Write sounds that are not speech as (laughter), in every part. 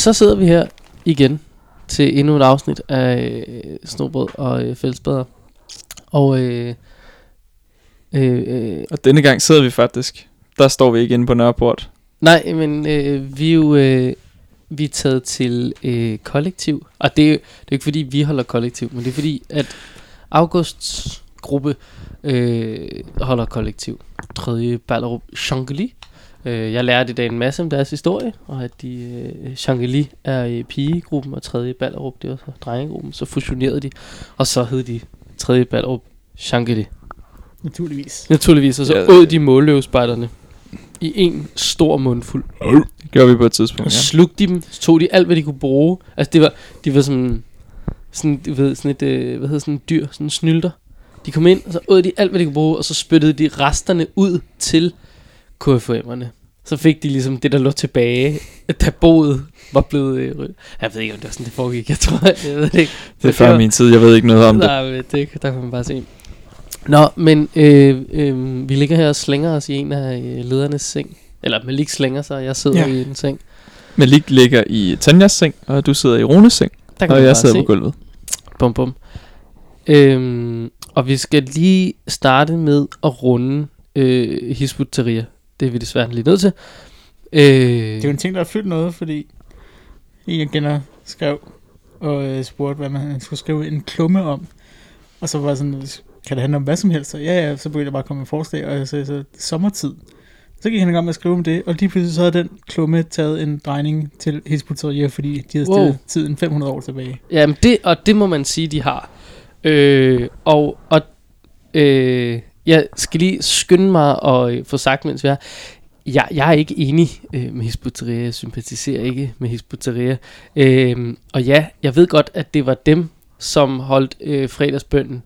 så sidder vi her igen til endnu et afsnit af øh, Snobrød og øh, Fællesbader. Og øh, øh, øh, Og denne gang sidder vi faktisk. Der står vi ikke inde på Nørreport. nej, men øh, vi er jo øh, vi er taget til øh, kollektiv. Og det er, det er ikke fordi, vi holder kollektiv, men det er fordi, at Augusts gruppe øh, holder kollektiv. Tredje Ballerup Shangri. Øh, jeg lærte i dag en masse om deres historie, og at de øh, Shangri er i pigegruppen, og tredje Ballerup, det var så drengegruppen. Så fusionerede de, og så hed de tredje Ballerup Shangri. Naturligvis. Naturligvis, og så Ja. åd de målløvspejderne i en stor mundfuld. Det gjorde vi på et tidspunkt, Og ja. slugte de dem, så tog de alt, hvad de kunne bruge. Altså, det var, de var sådan, sådan, du ved, sådan et, øh, hvad hedder sådan en dyr, sådan en snylter. De kom ind, og så åd de alt, hvad de kunne bruge, og så spyttede de resterne ud til KFM'erne. Så fik de ligesom det, der lå tilbage, da boet var blevet øh. Jeg ved ikke, om det var sådan, det foregik. Jeg tror, jeg ved det ikke. Det er før min tid, jeg ved ikke noget om det. Nej, men det, der kan man bare se. Nå, men øh, øh, vi ligger her og slænger os i en af øh, ledernes seng. Eller Malik slænger sig, og jeg sidder Ja. i en seng. Malik ligger i Tanjas seng, og du sidder i Runes seng, Der og man jeg sidder se. på gulvet. Bum, bum. Øhm, og vi skal lige starte med at runde øh, Hizbut Tahrir. Det er vi desværre lige nødt til. Øh, Det er jo en ting, der har fyldt noget, fordi en jeg kender skrev og øh, spurgte, hvad man skulle skrive en klumme om. Og så var sådan, kan det handle om hvad som helst? Og ja, ja, så begyndte jeg bare at komme med forslag, og jeg sagde så, sommertid. Så gik han i gang med at skrive om det, og lige pludselig så havde den klumme taget en drejning til Hizbut-Tahrir, fordi de havde Wow. stillet tiden 500 år tilbage. Jamen det, og det må man sige, de har. Øh, og og øh, jeg skal lige skynde mig og øh, få sagt, mens vi er jeg, jeg er ikke enig øh, med Hizbut Jeg sympatiserer ikke med Hizbut Øh, og ja, jeg ved godt, at det var dem, som holdt øh, fredagsbønden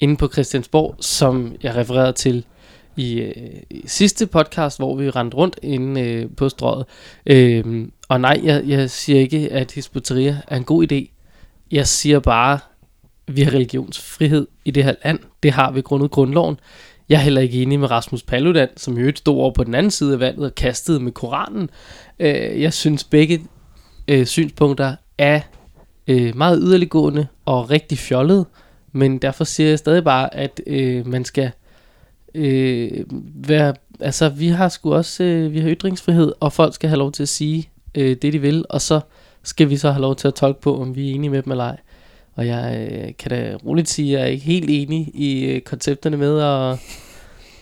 inde på Christiansborg, som jeg refererede til i, øh, i sidste podcast, hvor vi rendte rundt inde øh, på strøget. Øh, og nej, jeg, jeg siger ikke, at Hizbut er en god idé. Jeg siger bare, vi har religionsfrihed i det her land. Det har vi grundet grundloven. Jeg er heller ikke enig med Rasmus Paludan, som jo øvrigt stod over på den anden side af vandet og kastede med Koranen. Øh, jeg synes begge øh, synspunkter er øh, meget yderliggående og rigtig fjollede, men derfor siger jeg stadig bare, at øh, man skal øh, være, altså vi har sgu også, øh, vi har ytringsfrihed, og folk skal have lov til at sige øh, det de vil, og så skal vi så have lov til at tolke på, om vi er enige med dem eller ej. Og jeg øh, kan da roligt sige, at jeg er ikke helt enig i øh, koncepterne med at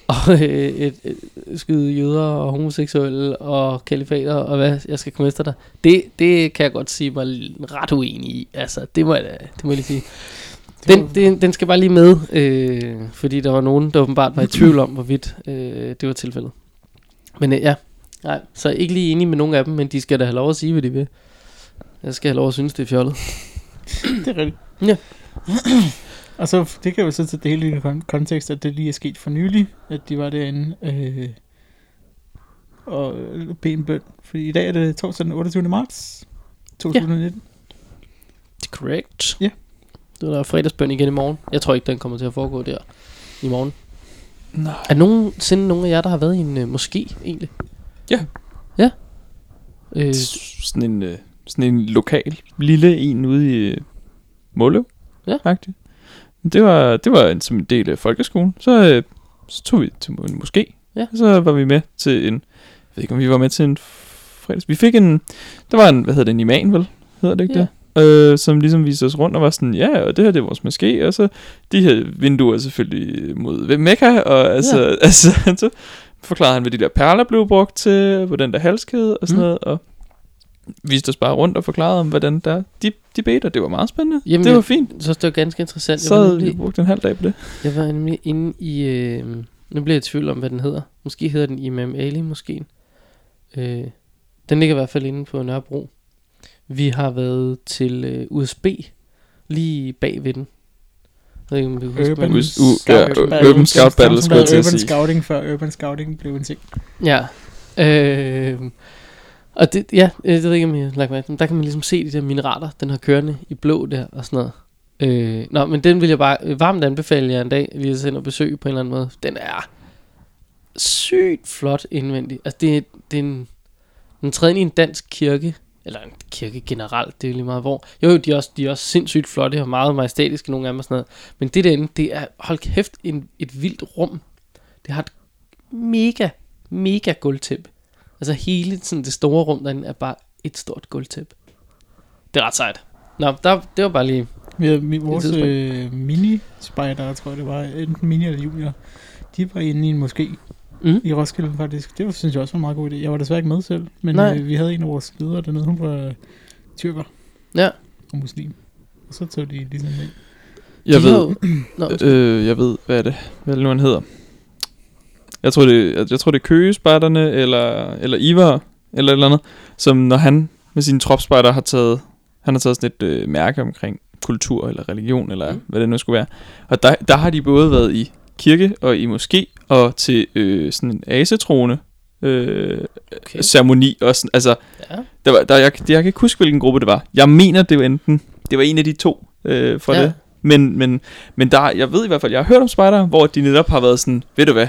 (laughs) og, øh, et, et, skyde jøder og homoseksuelle og kalifater og hvad jeg skal komme efter dig. Det, det kan jeg godt sige mig ret uenig i. Altså, det må jeg, det må jeg lige sige. Den, den, den skal bare lige med, øh, fordi der var nogen, der åbenbart var i tvivl om, hvorvidt øh, det var tilfældet. Men øh, ja, nej, så ikke lige enig med nogen af dem, men de skal da have lov at sige, hvad de vil. Jeg skal have lov at synes, det er fjollet. Det er rigtigt. Ja. (clears throat) og så, det kan jo så til det hele i kon- kontekst, at det lige er sket for nylig, at de var derinde øh, og øh, bede en bøn. Fordi i dag er det torsdag den 28. marts 2019. Det er correct. Ja. Det er der fredagsbøn igen i morgen. Jeg tror ikke, den kommer til at foregå der i morgen. Nej. Er nogensinde nogen af jer, der har været i en øh, moské, egentlig? Ja. Ja? Øh, Sådan en, øh, sådan en lokal lille en ude i øh, Måløv. Ja. Faktisk. Det var, det var en, som en del af folkeskolen. Så, øh, så tog vi til en moské. Ja. Og så var vi med til en... Jeg ved ikke, om vi var med til en fredags... Vi fik en... Der var en, hvad hedder det, en imam, vel? Hedder det ikke Ja. det? Øh, som ligesom viste os rundt og var sådan, ja, og det her det er vores moské, og så de her vinduer er selvfølgelig mod Mekka, og altså, ja. (laughs) altså så forklarede han, hvad de der perler blev brugt til, på den der halskæde og sådan Mm. mm. noget, og viste os bare rundt og forklarede om, hvordan der, de, de og det var meget spændende. Jamen, det jeg- var fint. så det var ganske interessant. Så Jeg var, havde vi brugt en halv dag på det. jeg var nemlig inde i... Øh, nu bliver jeg i tvivl om, hvad den hedder. Måske hedder den Imam Ali, måske. Øh, den ligger i hvert fald inde på Nørrebro. Vi har været til øh, USB, lige bag ved den. Jeg ved ikke, om du husker, Urban, u- ja, Scout- Urban Urban Scout Battle, skulle jeg til at Urban sige. Scouting, før Urban Scouting blev en ting. Ja. Øh, og det, ja, øh, det ved jeg ikke, om jeg har lagt mærke Der kan man ligesom se de der mineraler, den har kørende i blå der og sådan noget. Øh, nå, men den vil jeg bare øh, varmt anbefale jer en dag, lige at sende og besøge på en eller anden måde. Den er sygt flot indvendig. Altså, det, det er en, den træder i en dansk kirke eller en kirke generelt, det er lige meget hvor. Jo, jo, de er også, de er også sindssygt flotte og meget majestætiske, nogle af dem og sådan noget. Men det derinde, det er, hold kæft, en, et vildt rum. Det har et mega, mega gulvtæppe. Altså hele sådan, det store rum derinde er bare et stort gulvtæppe. Det er ret sejt. Nå, der, det var bare lige... Vi havde mi- vores øh, mini-spider, tror jeg det var, enten mini eller junior, de var inde i en moské Mm. i Roskilde faktisk. Det var, synes jeg også var en meget god idé. Jeg var desværre ikke med selv, men Nej. øh, vi havde en af vores ledere dernede, hun var tyrker Ja. og muslim. Og så tog de ligesom med. Jeg De ved, Nå, øh, jeg ved, hvad er det, hvad er det nu, han hedder? Jeg tror, det, jeg, jeg tror, det er køgespejderne, eller, eller Ivar, eller et eller andet, som når han med sine tropspejder har taget, han har taget sådan et øh, mærke omkring kultur eller religion, eller Mm. hvad det nu skulle være. Og der, der har de både været i kirke og i moské, og til øh, sådan en asetroende øh, okay. ceremoni. Og sådan, altså, Ja. der var, der, jeg, jeg kan ikke huske, hvilken gruppe det var. Jeg mener, det var enten, det var en af de to øh, fra Ja. det. Men, men, men der, jeg ved i hvert fald, jeg har hørt om spider, hvor de netop har været sådan, ved du hvad,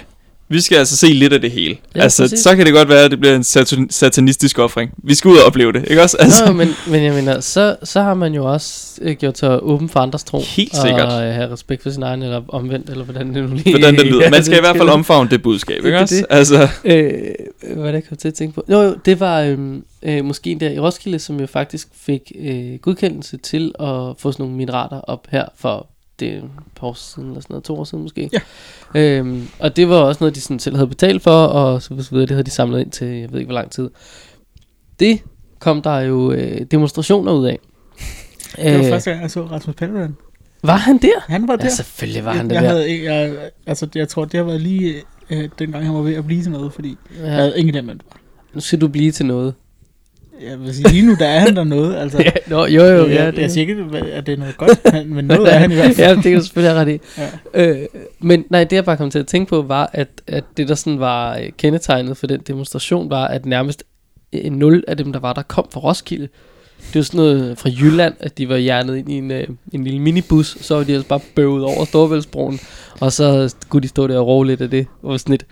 vi skal altså se lidt af det hele. Ja, altså, præcis. så kan det godt være, at det bliver en satan- satanistisk offring. Vi skal ud og opleve det, ikke også? Altså, Nå, men, men jeg mener, så, så har man jo også øh, gjort sig åben for andres tro. Helt sikkert. Og øh, have respekt for sin egen, eller omvendt, eller hvordan det nu lige... hvordan det lyder. (laughs) Man skal i hvert fald omfavne det budskab, ikke også? det. Altså, Øh, hvad er det, jeg kom til at tænke på? Jo, jo, det var øhm, øh, måske der i Roskilde, som jo faktisk fik øh, godkendelse til at få sådan nogle minerater op her for det er et par år siden, eller sådan noget, to år siden måske. Ja. Øhm, og det var også noget, de sådan selv havde betalt for, og så videre, det havde de samlet ind til, jeg ved ikke hvor lang tid. Det kom der jo øh, demonstrationer ud af. Det var første gang, jeg så Rasmus Paludan. var han der? Han var der. Ja, selvfølgelig var han jeg, der. jeg, der. havde, ikke- jeg, altså, jeg tror, det har været lige øh, dengang, han var ved at blive til noget, fordi ja. jeg havde ingen det var. Nu skal du blive til noget. Jeg vil sige, lige nu, der er han der noget. (laughs) Altså, Ja, nå, jo, jo, jeg, ja, jeg, det, jeg siger ikke, at det er noget godt, men- noget er han i hvert fald. ja, det kan du selvfølgelig ret i. (laughs) Ja. Øh, men nej, det jeg bare kom til at tænke på, var, at, at det der sådan var øh, kendetegnet for den demonstration, var, at nærmest øh, nul af dem, der var der, kom fra Roskilde. Det var sådan noget fra Jylland, at de var hjernet ind i en, øh, en lille minibus, så var de altså bare bøvet over Storebæltsbroen, og så kunne de stå der og råbe lidt af det. Og var sådan lidt,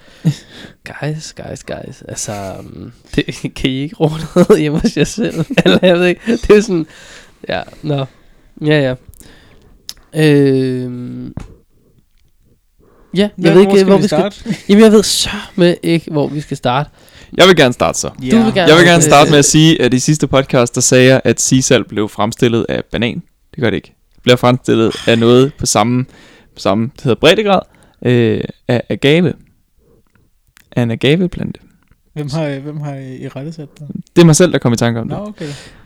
guys, guys, guys, altså, mm, det, (laughs) kan I ikke råbe noget hjemme hos jer selv? (laughs) Eller jeg ved ikke, det er sådan, ja, nå, ja, ja. Øh, ja, jeg ved ikke, hvor vi skal... starte? (laughs) Jamen, jeg ved så med ikke, hvor vi skal starte. jeg vil gerne starte så. Du vil gerne- Jeg vil gerne øh, starte med at sige, at i sidste podcast, der sagde jeg, at sisal blev fremstillet af banan. Det gør det ikke. Det bliver fremstillet af noget på samme, på samme det hedder breddegrad, øh, af agave. Af en agaveplante. Hvem har, hvem har I rettesat dig? Det er mig selv, der kom i tanke om det. Nå, okay.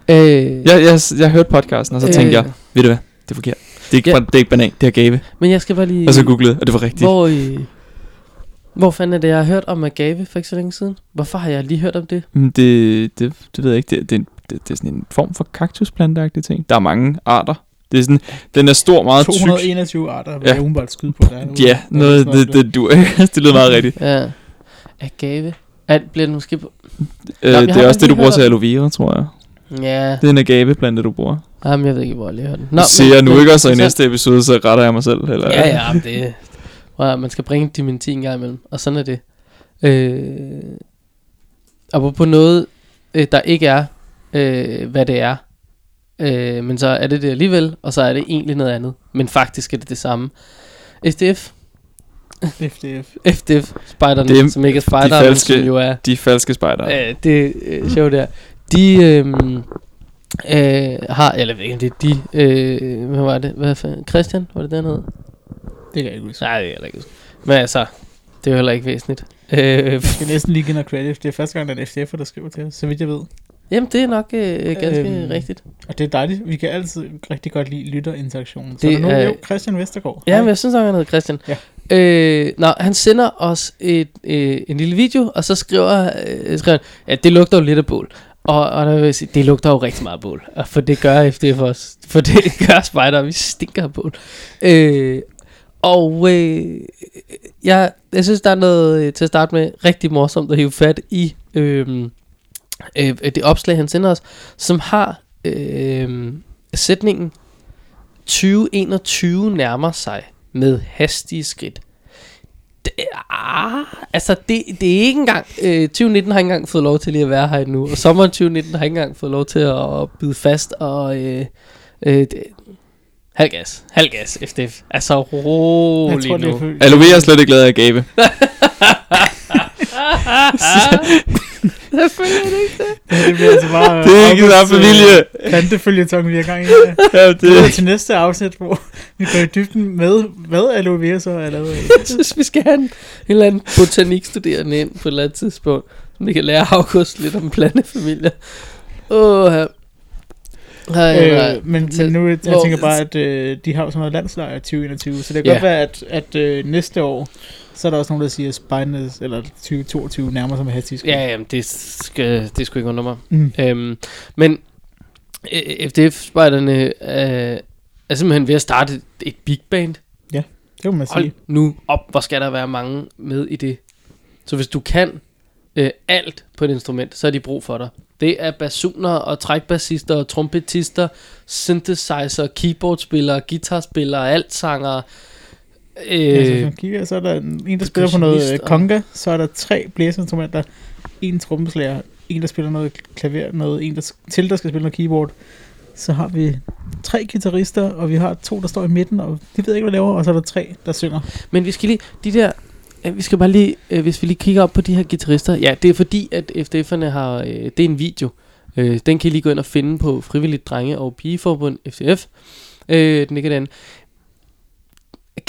Øh, Jeg, jeg, jeg hørte podcasten, og så tænkte jeg, ved du hvad, det er forkert. Det er ikke, Ja. det er ikke banan, det er agave. Men jeg skal bare lige... Og så googlede, og det var rigtigt. Hvor, øh, hvor fanden er det, jeg har hørt om agave for ikke så længe siden? Hvorfor har jeg lige hørt om det? Men det, det, det ved jeg ikke. Det, det, det, det er sådan en form for kaktusplanteagtig ting. Der er mange arter. Det er sådan, den er stor, meget tyk. 221 arter, vil Ja. jeg umiddelbart skyde på. Der er Ja, noget, sådan det, det, du, (laughs) det lyder meget rigtigt. Ja. Agave. Er, bliver det måske på... Øh, jeg det er også det, du bruger til aloe vera, tror jeg. Ja, Det er en agaveplante, du bruger. jamen, jeg ved ikke, hvor jeg lige har den. Nå, Siger jeg nu men- ikke, og så i så- næste episode, så retter jeg mig selv. Eller? Ja, ja, men det... Prøv man skal bringe dementi en gang imellem, og sådan er det. Øh, og på noget, øh, der ikke er, øh, hvad det er, øh, men så er det det alligevel, og så er det egentlig noget andet. Men faktisk er det det samme. FDF, FDF. FDF, spejderne, Dem- som ikke er falske- som jo er De falske spejder. øh, det øh, show der. De øh, øh, har, eller jeg ved ikke, om det er de, øh, hvad var det, hvad fanden, Christian, var det den hed? Det kan jeg ikke huske. Nej, det er heller ikke huske. Men altså, det er jo heller ikke væsentligt. Øh, Jeg skal næsten lige give noget credit. Det er første gang, der er en FDF'er, der skriver til os, så vidt jeg ved. jamen, det er nok øh, ganske Øhm, rigtigt. Og det er dejligt. Vi kan altid rigtig godt lide lytterinteraktionen. Så Det er nu, er- jo, Christian Vestergaard. Ja, men jeg synes nok, han hedder Christian. Ja. Øh, nå, han sender os et, øh, en lille video, og så skriver, øh, skriver han, ja, det lugter jo lidt af bål. Og, og der vil jeg sige, det lugter jo rigtig meget bål. Og for det gør FDF os. For det (laughs) gør spider, vi stinker af bål. Øh, og øh, jeg, jeg synes, der er noget øh, til at starte med rigtig morsomt at hive fat i øhm, øh, øh, det opslag, han sender os, som har øh, sætningen 2021 nærmer sig med hastige skridt. Det, ah, altså, det, det er ikke engang... Øh, 2019 har ikke engang fået lov til lige at være her endnu. Og sommeren 2019 har ikke engang fået lov til at bide fast. Og øh, øh, det, halv gas. Halv gas, FDF. Altså, Jeg rolig det er nu. Aloe er slet ikke glad af Gabe. (laughs) (laughs) Selvfølgelig er det ikke det. det bliver altså bare... Det er ikke samme familie. øh, Plantefølgetong, vi er i gang i. her. Ja, Det er det, til næste afsnit, hvor vi går i dybden med, hvad aloe vera så er lavet af. Jeg synes, vi skal have en, en eller anden botanikstuderende ind på et eller andet tidspunkt. Som vi kan lære August lidt om plantefamilier. Åh, oh, her. Ej, nej. Øh, men, Til- men nu, jeg hvor- tænker bare, at øh, de har jo sådan noget landslejr i 2021, så det kan Ja. godt være, at, at øh, næste år, så er der også nogen, der siger, at Spines, eller 2022 nærmer sig med hastighed. Ja, jamen, det, skal, det skulle ikke undre mig. Mm. Øhm, men øh, FDF-spejderne øh, er simpelthen ved at starte et, et big band. Det må man Hold sige. nu op, hvor skal der være mange med i det. Så hvis du kan øh, alt på et instrument, så er de brug for dig. Det er basuner og trækbassister og trompetister, synthesizer, keyboardspillere, guitarspillere, altsanger. Øh, altså, hvis Øh, man kigger, så er der en, der spiller på noget øh, og- conga, så er der tre blæseinstrumenter, en trommeslager, en der spiller noget klaver, noget, en der, til der skal spille noget keyboard. Så har vi tre guitarister, og vi har to, der står i midten, og de ved ikke, hvad de laver, og så er der tre, der synger. Men vi skal lige, de der, øh, vi skal bare lige, øh, hvis vi lige kigger op på de her guitarister. Ja, det er fordi, at FDF'erne har, øh, det er en video. Øh, den kan I lige gå ind og finde på Frivilligt Drenge og Pigeforbund FDF. Øh, den ligger derinde.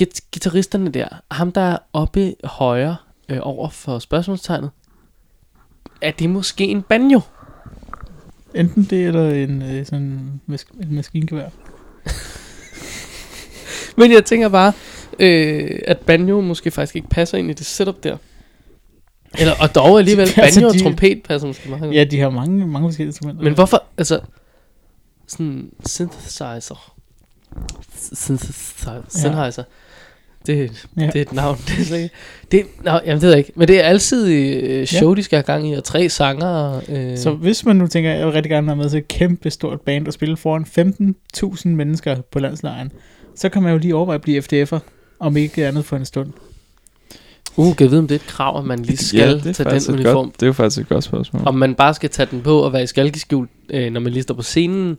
Git- Gitarristerne der, ham der er oppe højre øh, over for spørgsmålstegnet, er det måske en banjo? Enten det, eller en, øh, sådan mas- et maskingevær. (laughs) Men jeg tænker bare, øh, at banjo måske faktisk ikke passer ind i det setup der. Eller, og dog (laughs) alligevel, Altså, banjo og de- trompet passer måske meget godt. Ja, de har mange, mange forskellige instrumenter. Men hvorfor, altså, sådan synthesizer. Synthesizer. Synthesizer. Det, Ja. det er et navn. (laughs) Det er slet ikke, det, nå, jamen, det ved jeg ikke. Men det er altid øh, show, de skal have gang i, og tre sanger. Øh, Så hvis man nu tænker, jeg vil rigtig gerne være med til et kæmpe stort band og spille foran 15.000 mennesker på landslejren, så kan man jo lige overveje at blive FDF'er, om ikke andet for en stund. uh, kan jeg vide, om det er et krav, at man lige skal ja, ja, det er tage faktisk den uniform. Godt, det er jo faktisk et godt spørgsmål. Om man bare skal tage den på og være i skalkeskjul, øh, når man lige står på scenen,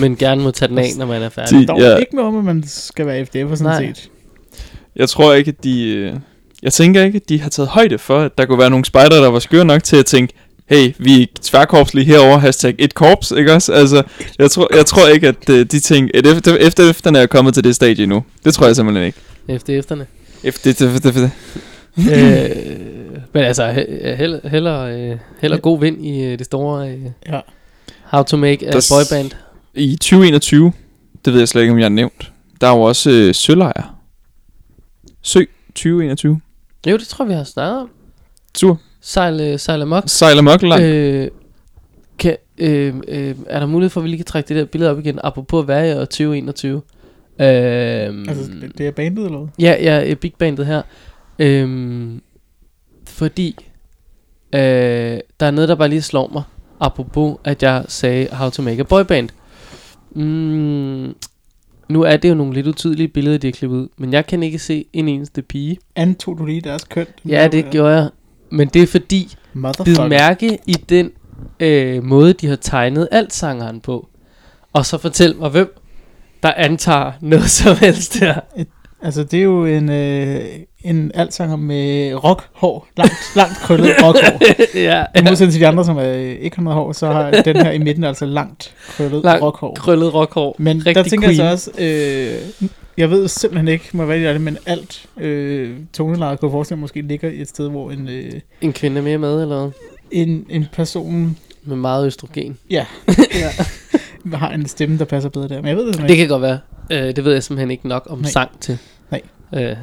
men gerne må tage den af, (laughs) når man er færdig. De- Der ja. er ikke noget om, at man skal være FDF'er sådan Nej. set. Jeg tror ikke, at de... øh, Jeg tænker ikke, at de har taget højde for, at der kunne være nogle spejder, der var skøre nok til at tænke, hey, vi er tværkorpslige herover hashtag et korps, ikke også? Altså, jeg tror, jeg tror ikke, at øh, de ting... At efter, efter efterne er kommet til det stadie nu. Det tror jeg simpelthen ikke. Efter efterne. Efter, efter, efter, efter. øh, men altså, he- held, heller, øh, heller god vind i det store øh, Ja. How to Make a Boyband. I 2021, det ved jeg slet ikke, om jeg har nævnt, der er jo også øh, sølejr. Sø 2021. Jo, det tror jeg, vi har snakket om. Tur. Sejl, øh, sejl amok. Sejler mørkelang. Øh, kan, øh, øh, er der mulighed for, at vi lige kan trække det der billede op igen, apropos at være i år 2021? Øh, Altså, det- er bandet eller hvad? Ja, ja, øh, Big Bandet her. Øhm, fordi øh, der er noget, der bare lige slår mig. Apropos, at jeg sagde How to Make a Boy Band. Mm, nu er det jo nogle lidt utydelige billeder, de har klippet ud. Men jeg kan ikke se en eneste pige. Antog du lige deres køn? Ja, det gjorde jeg. Men det er fordi, bid mærke i den øh, måde, de har tegnet alt sangeren på. Og så fortæl mig, hvem der antager noget som helst der. Altså, det er jo en, øh, en altsanger med rockhår. Langt, langt krøllet (laughs) rockhår. ja, I modsætning til de andre, som er, ikke har noget hår, så har den her i midten altså langt krøllet Langt rockhår. krøllet rockhår. Men Rigtig der tænker queen. jeg så også, øh, jeg ved simpelthen ikke, må jeg være ærlig, men alt øh, tonelejet kunne forestille mig måske ligger et sted, hvor en, øh, En kvinde mere med, eller en, en person Med meget østrogen. (laughs) ja, har en stemme, der passer bedre der. Men jeg ved det Det simpelthen kan godt være. Øh, det ved jeg simpelthen ikke nok om Nej. sang til. Øh,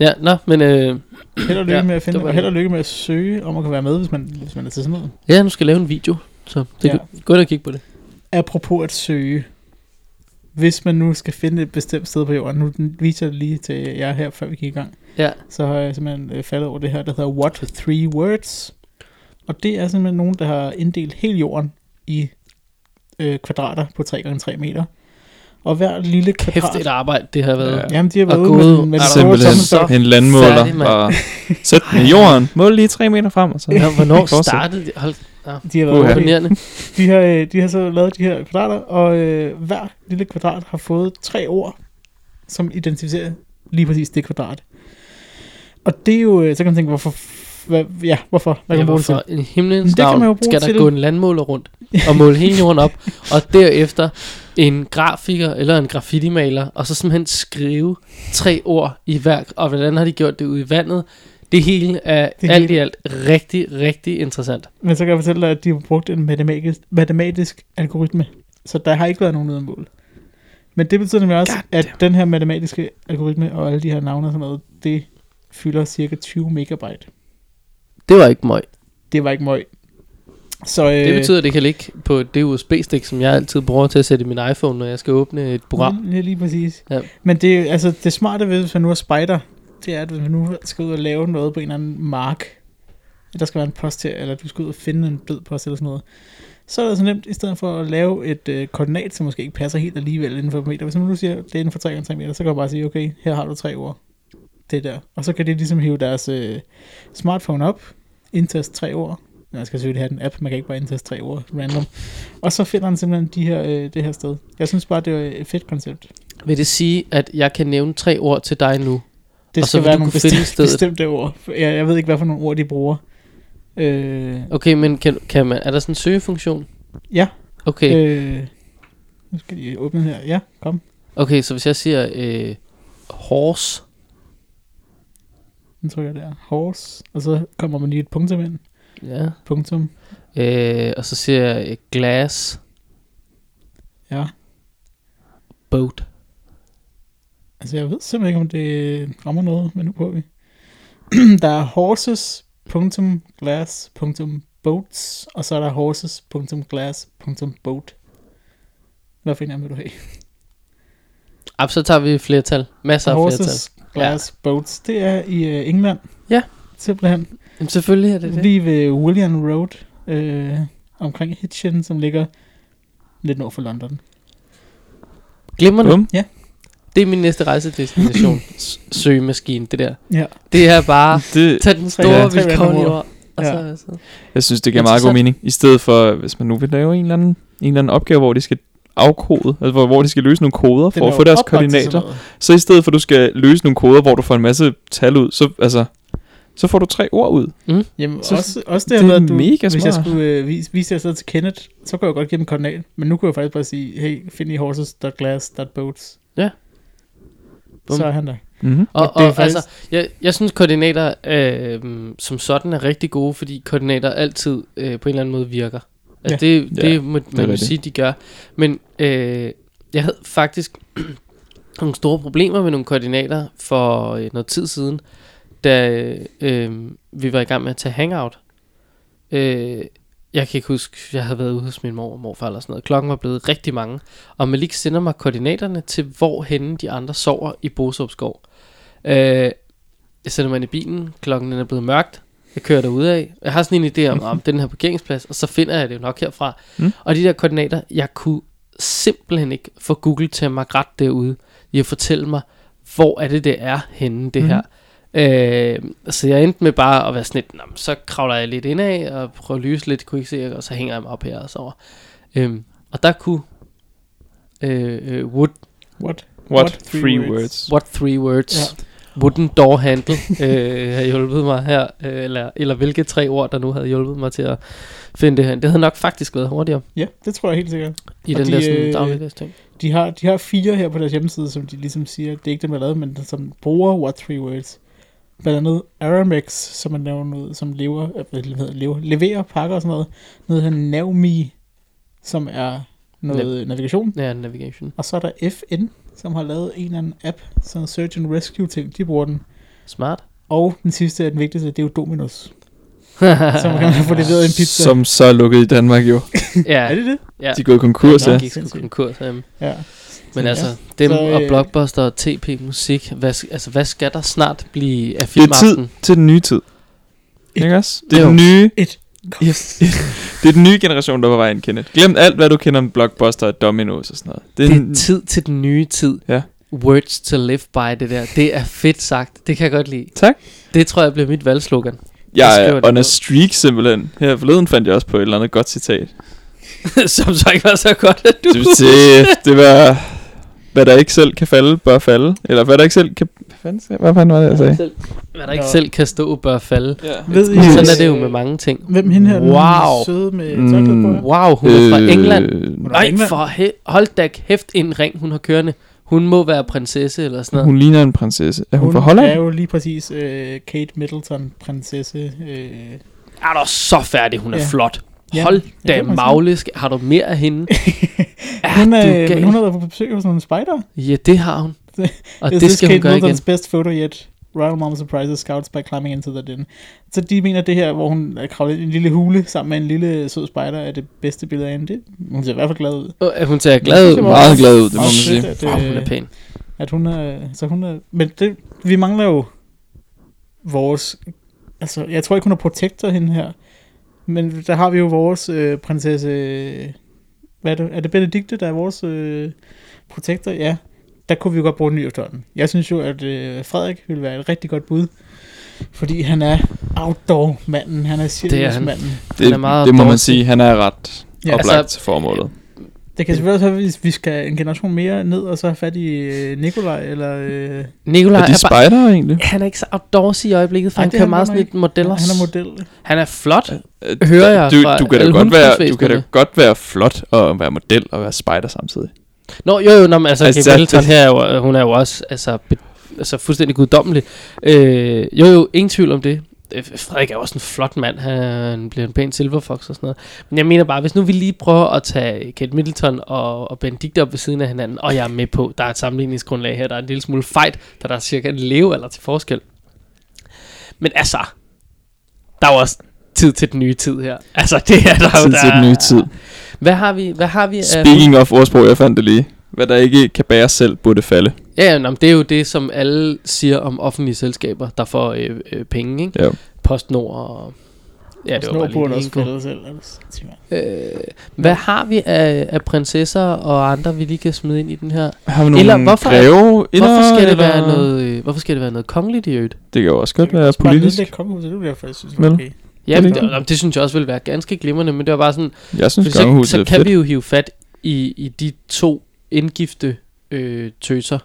ja, nå, men øh. Held og lykke Ja, med at finde, og held og lykke med at søge om at kunne være med, hvis man, hvis man er til sådan noget. ja, nu skal jeg lave en video. Så det Ja. gå ind og kigge på det. Apropos at søge, hvis man nu skal finde et bestemt sted på jorden, nu viser jeg det lige til jer her, før vi gik i gang, Ja. så har jeg simpelthen øh, faldet over det her, der hedder What Three Words. Og det er simpelthen nogen, der har inddelt hele jorden i øh, kvadrater på 3x3 meter. Og hver lille kvadrat... Kæft et arbejde, det har været. Ja. Ja. Jamen, de har været Og ude med, med er Simpelthen en landmåler. færdig. Bare, Sæt den i jorden. Mål lige 3 meter frem, og så... Ja, hvornår startede det? Hold, ja. De har, været, Imponerende. (laughs) de, har, øh, de har så lavet de her kvadrater, og øh, hver lille kvadrat har fået tre ord, som identificerer lige præcis det kvadrat. Og det er jo, øh, så kan man tænke, hvorfor, hvad, ja, hvorfor? Hvad Ja, kan man bruge det til? i himlens navn skal der til- gå en landmåler rundt (laughs) og måle hele jorden op, og derefter en grafiker eller en graffiti-maler, og så simpelthen skrive tre ord i hver, og hvordan har de gjort det ude i vandet? Det hele er Det alt i alt rigtig, rigtig interessant. Men så kan jeg fortælle dig, at de har brugt en matematisk, matematisk algoritme, så der har ikke været nogen mål. Men det betyder nemlig også, God at den her matematiske algoritme og alle de her navne og sådan noget, det fylder cirka 20 megabyte. Det var ikke møg. Det var ikke møg. Så, øh, Det betyder, at det kan ligge på det USB-stik, som jeg altid bruger til at sætte i min iPhone, når jeg skal åbne et program. Ja, lige præcis. Ja. Men det, altså, det smarte ved, hvis man nu er spider, det er, at hvis man nu skal ud og lave noget på en eller anden mark, der skal være en post her, eller du skal ud og finde en død post eller sådan noget, så er det så nemt, i stedet for at lave et øh, koordinat, som måske ikke passer helt alligevel inden for et meter. Hvis man nu siger, det er inden for 3 meter, så kan man bare sige, okay, her har du tre ord. Det der. Og så kan de ligesom hive deres øh, smartphone op, indtaste tre ord. Man skal selvfølgelig have den app, man kan ikke bare indtaste tre ord random. Og så finder han simpelthen de her, øh, det her sted. Jeg synes bare, det er et fedt koncept. Vil det sige, at jeg kan nævne tre ord til dig nu? Det Og så skal vil være nogle bestemte, bestemte ord. Jeg, jeg ved ikke, hvad for nogle ord de bruger. Øh, Okay, men kan, kan man, er der sådan en søgefunktion? ja, Okay, øh, nu skal de åbne her. Ja, kom. okay så hvis jeg siger øh, horse, Nu trykker jeg der. Horse. Og så kommer man lige et punktum ind. Ja, Punktum. øh, og så siger jeg øh, glass, Ja. boat. Altså, jeg ved simpelthen ikke, om det rammer noget, men nu prøver vi. (clears throat) der er horses, punktum, glass, punktum, boats, og så er der horses, punktum, glass, punktum, boat. Hvad for en vil du have? Ap, så tager vi flertal. Masser af flertal. Horses, glass, boats. Det er i uh, England. Ja. Simpelthen. Jamen, selvfølgelig er det det. Lige ved William Road, øh, omkring Hitchin, som ligger lidt nord for London. Glimrende. Bum. Det er min næste rejsedestination. (clears throat) S- Søgemaskine, det der. Ja. Det er bare, (laughs) Det, tag den store tre vilkårlige ord. Og Ja. så, så. jeg synes, det giver meget god mening. I stedet for, hvis man nu vil lave en eller anden, en eller anden opgave, hvor de skal afkode, altså hvor, hvor de skal løse nogle koder for at få deres koordinater. Så i stedet for, at du skal løse nogle koder, hvor du får en masse tal ud, så, altså, så får du tre ord ud. Jamen, Så også, også det, det her med, at du, mega hvis jeg skulle øh, vise, vise det afsted til Kenneth, så kunne jeg godt give dem koordinat. Men nu kunne jeg faktisk bare sige, hey, find i horses.glass.boats. Ja. Bum. Så er han der. Mm-hmm. Og, er og faktisk- altså, jeg, jeg synes koordinater øh, som sådan er rigtig gode, fordi koordinater altid øh, på en eller anden måde virker. Altså Ja. det, det, Ja, må, man rigtigt. sige, de gør. Men øh, jeg havde faktisk (clears throat) nogle store problemer med nogle koordinater for øh, noget tid siden, da øh, vi var i gang med at tage hangout. Øh, jeg kan ikke huske, jeg havde været ude hos min mor og morfar eller sådan noget. Klokken var blevet rigtig mange. Og Malik sender mig koordinaterne til, hvor henne de andre sover i Boserup Skov. Øh, jeg sætter mig ind i bilen, klokken er blevet mørkt, jeg kører derud af. Jeg har sådan en idé om, om den her parkeringsplads, og så finder jeg det jo nok herfra. Mm. Og de der koordinater, jeg kunne simpelthen ikke få Google til at mig ret derude, i at fortælle mig, hvor er det, det er henne, det mm. her. Øh, så jeg endte med bare at være sådan lidt, "Nå, men så kravler jeg lidt indad og prøver at lyse lidt, kunne ikke se, og så hænger jeg mig op her og så over. Øhm, og der kunne øh, øh, wood, What? What? What three Three words? words. what three words, Ja. wooden door handle, øh, har hjulpet mig her, øh, eller, eller hvilke tre ord, der nu havde hjulpet mig til at finde det her. Det havde nok faktisk været hurtigere Ja, det tror jeg helt sikkert. i Og den de, der sådan øh, dagligdags ting. De har, de har fire her på deres hjemmeside, som de ligesom siger, det er ikke dem, der er lavet, men som bruger What Three Words. Blandt andet Aramex, som er lavet noget, som lever, øh, hvad hedder, lever, leverer pakker og sådan noget. Noget her Navme, som er noget navigation. Ja, navigation. Og så er der FN, som har lavet en eller anden app, sådan en search and rescue ting, de bruger den. Smart. Og den sidste er den vigtigste, det er jo Dominus. (laughs) Så man kan få leveret en pizza. Som så er lukket i Danmark jo. ja, (laughs) Er det det? ja. De er gået konkurs, ja. De sgu Sindssygt. konkurs. Ja. Men Ja. altså, dem Så, og øh, Blockbuster og TP Musik, hvad, altså, hvad skal der snart blive af Det er tid filmaften? til den nye tid. Et- Ikke også? Det er Jo. den nye... Et. Ja, (laughs) det er den nye generation, der er på vej ind, Kenneth. Glem alt, hvad du kender om Blockbuster og Domino's og sådan noget. Det er, Det en- er tid til den nye tid. Ja. Words to live by, det der. Det er fedt sagt. Det kan jeg godt lide. Tak. Det tror jeg bliver mit valgslogan. Jeg er det on a streak simpelthen. Her forleden fandt jeg også på et eller andet godt citat. (laughs) Som så ikke var så godt, at du... Det, det, det var... Hvad der ikke selv kan falde, bør falde. Eller hvad der ikke selv kan... Hvad fanden, sagde- hvad fanden var det, jeg sagde? Hvad der ikke Nå. selv kan stå, bør falde. Ja. Ved I, Sådan øh, er det jo med mange ting. Hvem hende her, den Wow. søde med Mm. Wow, hun er fra England. Hun er fra Nej, England. for he- hold da kæft en ring, hun har kørende. Hun må være prinsesse eller sådan noget. Hun ligner en prinsesse. Er hun, Hun fra Holland? er jo lige præcis øh, Kate Middleton, prinsesse. Øh, Er du så færdig, hun er Ja. flot. Ja, Hold da skal- har du mere af hende? (laughs) hun, er, hun har været på besøg hos nogle spider. Ja, det har hun. (laughs) Det- Og det skal hun Kate gøre igen. Middleton's best photo yet? Royal Mama surprises scouts by climbing into the den. Så de mener, det her, hvor hun er kravlet ind i en lille hule sammen med en lille sød spider, er det bedste billede af hende. Det, hun ser i hvert fald glad ud. Og, øh, Hun ser glad Jeg ud. Meget glad ud, det må man sige. At, Wow, hun øh, er pæn. at hun er, så hun er, men det, vi mangler jo vores, altså jeg tror ikke hun er protektor hende her, men der har vi jo vores øh, prinsesse, hvad er det, er det Benedikte, der er vores øh, protektor? Ja, der kunne vi jo godt bruge en ny efterhånden. Jeg synes jo, at øh, Frederik ville være et rigtig godt bud, fordi han er outdoor-manden, han er er han. cirkusmanden. Det, Han er meget det må man sige. Han er ret Ja, oplagt altså- til formålet. Det kan selvfølgelig også være, hvis vi skal en generation mere ned, og så have fat i øh, Nikolaj, eller... Øh, Nikolaj Er er, de bare... spider egentlig? Han er ikke så outdoorsy i øjeblikket, for Ej, han er kører meget sådan nok et modeller. han er model. Han er flot. Øh, Hører jeg du, fra du kan da godt være, du kan da godt være flot og være model og være spider samtidig. Nå, jo, jo, nå, men altså, Altså, altså Kate Middleton her, er jo, hun er jo også altså, be, altså fuldstændig guddommelig. Øh, jo, jo, ingen tvivl om det. Øh, Frederik er jo også en flot mand. Han bliver en pæn silver fox og sådan noget. Men jeg mener bare, hvis nu vi lige prøver at tage Kate Middleton og, og Benedict op ved siden af hinanden, og jeg er med på, der er et sammenligningsgrundlag her, der er en lille smule fight, da der er cirka en levealder til forskel. Men altså, der er jo også tid til den nye tid her. Altså, det er der jo Tid der til den nye tid. Hvad har vi, hvad har vi af... Speaking of ordsprog, jeg fandt det lige. Hvad der ikke kan bære selv, burde falde. Ja, ja nå, men det er jo det, som alle siger om offentlige selskaber, der får øh, øh, penge, ikke? Ja. PostNord og... Ja, det var bare burde lige også falde selv. øh, Hvad har vi af, af prinsesser og andre, vi lige kan smide ind i den her? Har vi nogle Eller hvorfor- greve? Eller, Hvorfor skal, det eller? være noget, øh, hvorfor skal det være noget kongeligt i øvrigt? Det kan jo også godt Så kan være politisk. nedlægge kongehuset, det ville jeg faktisk synes Vel? okay. Ja, det det, det, det, det synes jeg også ville være ganske glimrende, men det var bare sådan, Jeg synes, så, så er kan fedt. vi jo hive fat i, i de to indgifte øh, tøser.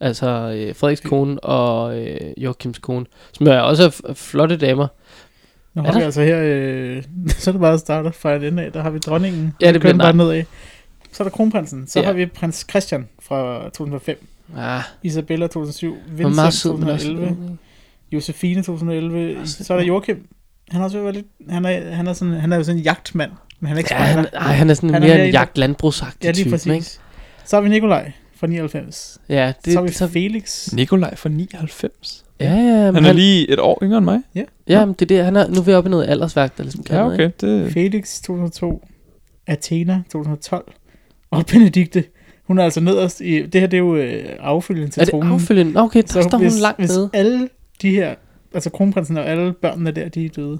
Altså øh, Frederiks kone og øh, Joachims kone, som er også er flotte damer. Nu Er har vi altså her, øh, (laughs) så er det bare at starte fra et ende af, der har vi dronningen. Ja, det Så bliver bare nedad. Så er der kronprinsen, så Ja. har vi prins Christian fra 2005, Ah, Isabella 2007, hvor Vincent meget sød, men også 2011, lidt ung, ikke? Josefine 2011, Altså, så er der Joachim. Han er også ved at være lidt, han er, han er, sådan, han er jo sådan en jagtmand, men han er ikke Ja, han, ej, han er sådan Han er mere mere en jagt landbrugsagtig Ja, lige type, præcis. ikke? Så har vi Nikolaj fra 99. Ja, Det, det, så har vi så, Felix. Nikolaj fra 99. ja, ja, men Han er lige et år yngre end mig. Ja, men det er det, han er, nu er vi oppe i noget aldersværk, der ligesom kan Ja, noget, okay. Det, Felix 2002. Athena 2012. Og Benedikte. Hun er altså nederst i... Det her, det er jo øh, affyldende til Er det tronen. affyldende? Okay, der står hun hvis, langt hvis nede. alle de her... Altså kronprinsen og alle børnene der, de er døde.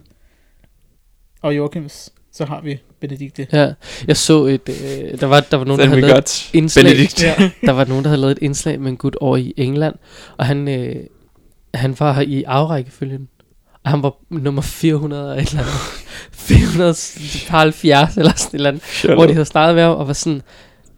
Og Joachims. Så har vi Benedikte. Ja, jeg så et, øh, der var, der var nogen, der havde lavet godt. indslag. Benedikt. Ja. (laughs) der var nogen, der havde lavet et indslag med en gut over i England, og han, øh, han var i afrækkefølgen. Og han var nummer 400 eller et eller andet. (laughs) 470 eller sådan et eller andet. Shut hvor de havde startet med ham, og var sådan,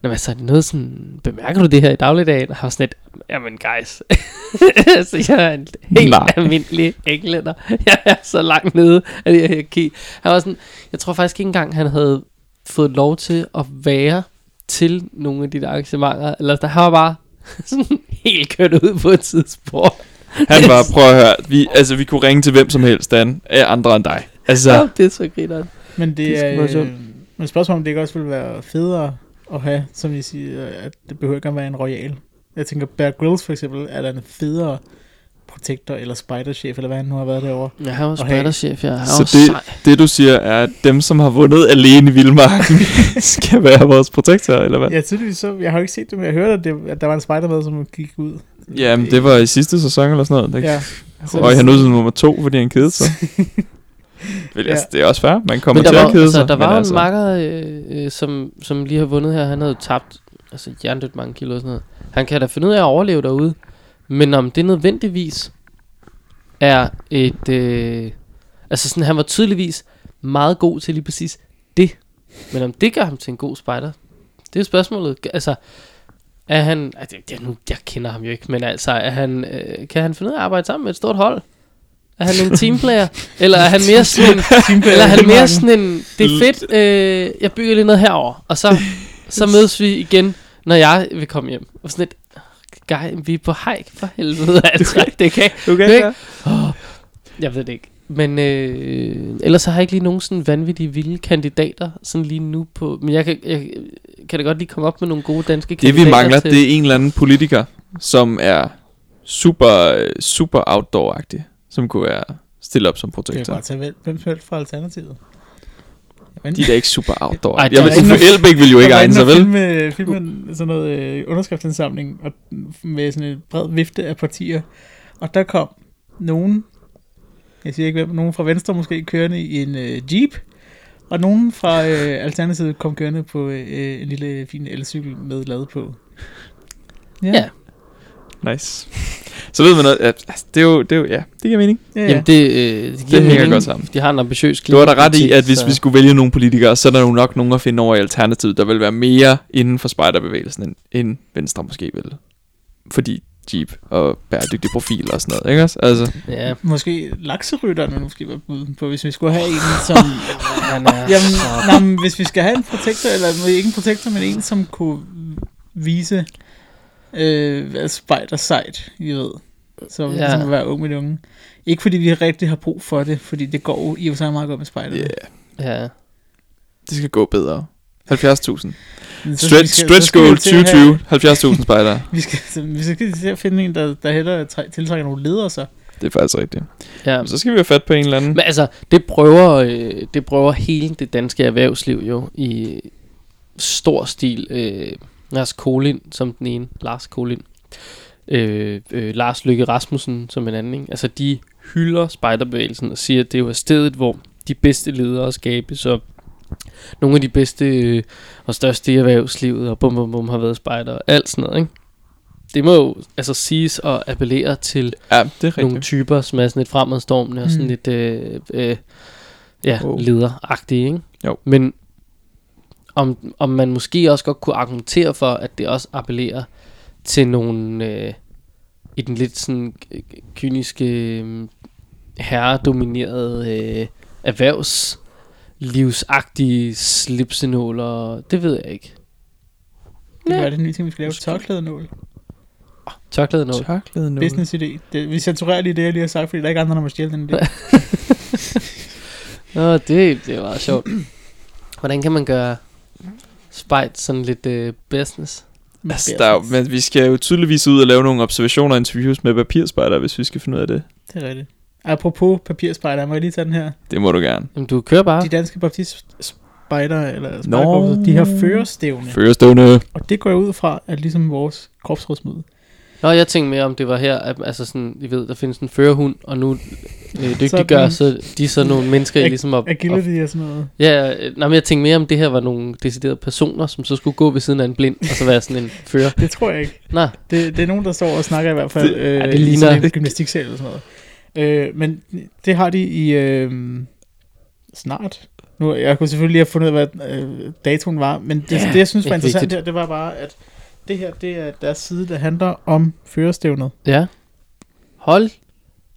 Nå, altså, er det noget sådan, bemærker du det her i dagligdagen? Og han var sådan lidt, jamen guys, (laughs) så jeg er en helt Nej. almindelig englænder. Jeg er så langt nede af det her hierarki. Han var sådan, jeg tror faktisk ikke engang, han havde fået lov til at være til nogle af de der arrangementer. Eller der har bare (laughs) sådan helt kørt ud på et tidsspor. Han var, prøv at høre, vi, altså, vi kunne ringe til hvem som helst, Dan, af andre end dig. Altså, Ja, det er så grineren. Men det, Det er... Øh, men spørgsmålet om det ikke også ville være federe at have, som I siger, at det behøver ikke at være en royal. Jeg tænker, Bear Grylls for eksempel, er der en federe protektor eller spiderchef, eller hvad han nu har været derovre. Ja, han var Og hey. spejderchef, ja. Han Så det- sej. det du siger er, at dem, som har vundet alene i Vildmarken, (laughs) skal være vores protektor, eller hvad? Ja, tydeligvis så, jeg har jo ikke set det, men jeg hørte, at, det, at der var en spider med, som gik ud. Jamen, det var i sidste sæson eller sådan noget. Der Ja. røg han ud som nummer to, fordi han kedede sig. (laughs) (laughs) Vel, altså, det er også fair. Man kommer til var, at kede altså, sig. der var altså, en makker, øh, øh, som, som lige har vundet her. Han havde jo tabt altså, hjernedødt mange kilo og sådan noget. Han kan da finde ud af at overleve derude. Men om det nødvendigvis er et... Øh, altså sådan, han var tydeligvis meget god til lige præcis det. Men om det gør ham til en god spejder, det er spørgsmålet. Altså, er han... Altså, jeg, nu, jeg kender ham jo ikke, men altså, er han, øh, kan han finde ud af at arbejde sammen med et stort hold? Er han en teamplayer? eller er han mere sådan en... (laughs) eller er han mere sådan en... Det er fedt, øh, jeg bygger lige noget herover og så, så (laughs) mødes vi igen, når jeg vil komme hjem. Og sådan et... Guy, vi er på hike for helvede, (laughs) altså. Det kan, Du kan ikke? Oh, jeg ved det ikke. Men øh, ellers har jeg ikke lige nogen sådan vanvittige vilde kandidater sådan lige nu på... Men jeg kan, jeg, kan da godt lige komme op med nogle gode danske Det kandidater vi mangler, til, det er en eller anden politiker, som er super, øh, super outdoor-agtig, som kunne være stille op som Det er protektor. bare tage hvem, hvem som helst fra Alternativet. Men, De er da ikke super outdoor. Ej, jeg ved, ikke Uffe Elbæk vil jo ikke egne sig, vel? Filme, filme sådan noget øh, underskriftsindsamling og, med sådan en bred vifte af partier. Og der kom nogen, jeg siger ikke hvem, nogen fra Venstre måske kørende i en øh, Jeep. Og nogen fra øh, Alternativet kom kørende på øh, en lille fin elcykel med lad på. Ja. Nice. Så ved man noget, at, altså, det er jo, det er jo, ja, det giver mening. ja, ja. Jamen det, øh, det, giver hænger mening. godt sammen. De har en ambitiøs Du har da ret i, at hvis så- vi skulle vælge nogle politikere, så er der jo nok nogen at finde over i Alternativet, der vil være mere inden for spejderbevægelsen, end, end Venstre måske vil. Fordi Jeep og bæredygtig profil og sådan noget, ikke også? Altså, Ja, Måske lakserytteren vil måske være bud på, hvis vi skulle have en, (laughs) som... er Jamen, så... nej, men hvis vi skal have en protektor, eller ikke en protektor, men en, som kunne vise, øh, hvad spejder sejt, I ved. Så Ja. ja. som være ung med unge. Ikke fordi vi rigtig har brug for det, fordi det går jo i og for sig meget godt med spejder. ja, Ja. det skal gå bedre. 70.000. Men så- Stretch, stretch goal til at have- 2020. 70.000 spejdere. Vi skal, så, vi skal til at finde en, der, der hætter tiltrækker nogle ledere så. Det er faktisk rigtigt. ja. Så skal vi have fat på en eller anden. Men altså, det prøver, øh, det prøver hele det danske erhvervsliv jo i stor stil. Øh, Lars Kolin som den ene, Lars Kolin. Øh, øh, Lars Lykke Rasmussen som en anden. Ikke? Altså, de hylder spejderbevægelsen og siger, at det er jo stedet, hvor de bedste ledere skabes, og nogle af de bedste øh, og største i erhvervslivet, og bum bum bum har været spejder, og alt sådan noget, ikke? Det må jo altså siges og appellere til Ja, det er nogle typer, som er sådan lidt fremadstormende og sådan Mm. lidt øh, øh, ja, oh. lederagtige, ikke? Jo. Men om, om man måske også godt kunne argumentere for, at det også appellerer til nogle øh, i den lidt sådan øh, kyniske øh, herredominerede øh, erhvervslivsagtige slipsenåler, det ved jeg ikke. Det Ja. er det nye ting, vi skal lave. Tørklædenål. Tørklædenål. Tørklæde nu. Business idé. Det, vi censurerer lige det, jeg lige har sagt, fordi der er ikke andre, der må stjæle den idé. (laughs) Nå, det, det var sjovt. (clears throat) Hvordan kan man gøre spejt sådan lidt øh, business? Altså, der er men vi skal jo tydeligvis ud og lave nogle observationer og interviews med papirspejder, hvis vi skal finde ud af det. Det er rigtigt. Apropos papirspejder, må jeg lige tage den her. Det må du gerne. Jamen, du kører bare. De danske baptistspejder, eller Nå. spejderkorpset, de har førerstævne. Førestående. Og det går jeg ud fra, at ligesom vores korpsrådsmøde. Nå, jeg tænkte mere om det var her, at, altså sådan, I ved, der findes en førerhund, og nu øh, dygtiggør Sådan. så de er så nogle mennesker, I Ag- ligesom op, Agility og sådan noget. Ja, øh, nej, men jeg tænkte mere om det her var nogle deciderede personer, som så skulle gå ved siden af en blind, og så være sådan en fører. Det tror jeg ikke. Nå, Det, det er nogen, der står og snakker i hvert fald. Det- øh, ja, det i ligner- sådan en gymnastiksal eller sådan noget. Øh, men det har de i øh, snart. Nu, jeg kunne selvfølgelig lige have fundet ud af, hvad øh, datoen var, men det, det jeg synes var interessant her, det var bare, at det her, det er deres side, der handler om førerstævnet. ja. Hold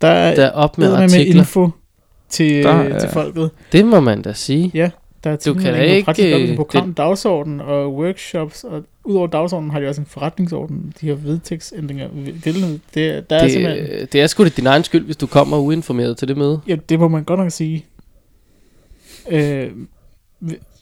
Der er da op med med, med artikler. info til, Der der, er- til folket. Det må man da sige. Ja, der er Du kan da ikke, praktisk op øh, til program, dagsorden og workshops, og udover dagsordenen har de også en forretningsorden. De har vedtægtsændringer. Det, det, der er simpelthen... Det, det er sgu da din egen skyld, hvis du kommer uinformeret til det møde. Ja, det må man godt nok sige. Øh,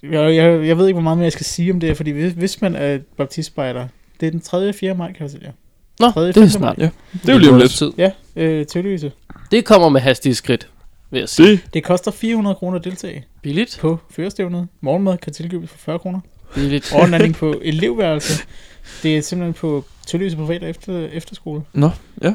jeg, jeg, jeg ved ikke, hvor meget mere jeg skal sige om det, fordi hvis, hvis man er baptistspejder, det er den 3. og 4. maj, kan jeg sige. Nå, Tredje, det er snart. Ja, det er jo lige om lidt. Tid. Ja, øh, tillyse. Det kommer med hastige skridt, vil jeg sige. Det, Det koster 400 kroner at deltage Billigt. på førestævnet. Morgenmad kan tilkøbes for 40 kroner. Billigt. Overnatning (laughs) på elevværelse. Det er simpelthen på tillyse på fredag efter, efterskole. Nå, ja.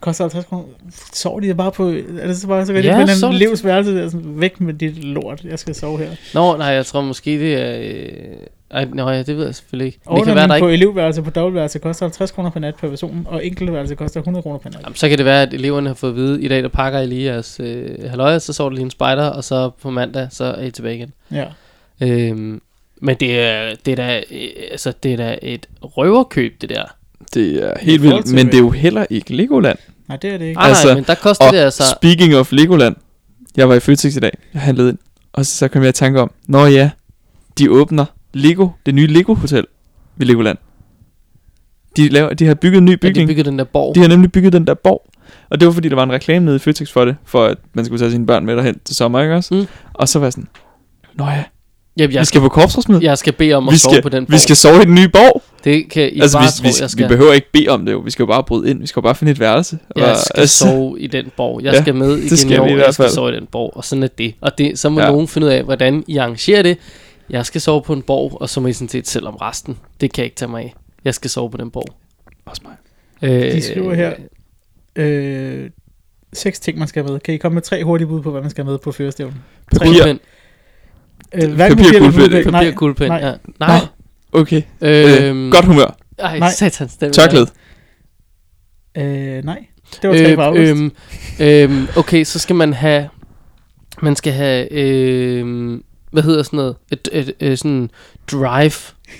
Koster 50 kroner. Sover de bare på... Er det så bare så rigtigt? Ja, sover en de- elevs værelse der er sådan, væk med dit lort. Jeg skal sove her. Nå, nej, jeg tror måske det er... Øh, Ej, nå ja, det ved jeg selvfølgelig ikke. Og det kan være, der på ikke... elevværelse på dobbeltværelse koster 50 kroner per nat per person, og enkeltværelse koster 100 kroner per nat. Jamen, så kan det være, at eleverne har fået at vide, i dag der pakker I lige jeres øh, halvøje, så sover der lige en spejder, og så på mandag, så er I tilbage igen. Ja. Øhm, men det er, det, er da, øh, altså, det er da et røverkøb, det der. Det er helt vildt, men det er jo heller ikke Legoland. Nej, det er det ikke. Nej, altså, nej, men der koster Og det altså... speaking of Legoland, jeg var i Føtex i dag, jeg handlede ind, og så, så kom jeg i tanke om, nå ja, de åbner Lego, det nye Lego Hotel ved Legoland. De, laver, de har bygget en ny Ja, de bygning. bygger den der borg. De har nemlig bygget den der borg. Og det var fordi, der var en reklame nede i Føtex for det, for at man skulle tage sine børn med derhen til sommer, ikke også? Mm. Og så var jeg sådan, nå ja, Jamen, jeg jeg, skal på korpsrådsmøde. jeg skal bede om at vi, sove skal, på den borg. vi skal sove i den nye borg. Det kan I altså, bare vi, tro, vi, jeg skal. vi behøver ikke bede om det jo. Vi skal jo bare bryde ind. Vi skal jo bare finde et værelse. Jeg Og- skal altså, sove i den borg. Jeg Ja, skal med igen skal i år. i Jeg skal sove i den borg. Og sådan er det. Og det, så må Ja. nogen finde ud af, hvordan I arrangerer det. Jeg skal sove på en borg, og så må I sådan set selv om resten. Det kan jeg ikke tage mig af. Jeg skal sove på den borg. Også mig. Øh, De skriver her, øh, seks ting, man skal have med. Kan I komme med tre hurtige bud på, hvad man skal have med på førestævnen? Papir. Guldpen. Øh, Papir, eller guldpen. guldpen? Papir, Nej. Ja. Nej. Okay. Øhm, Øh, godt humør. Ej, Nej. satans. Den Tørklæde. øh, nej. Det var tre på august. øhm, øhm, okay, så skal man have... Man skal have... Øhm, hvad hedder sådan noget? Et, et, et, et sådan drive.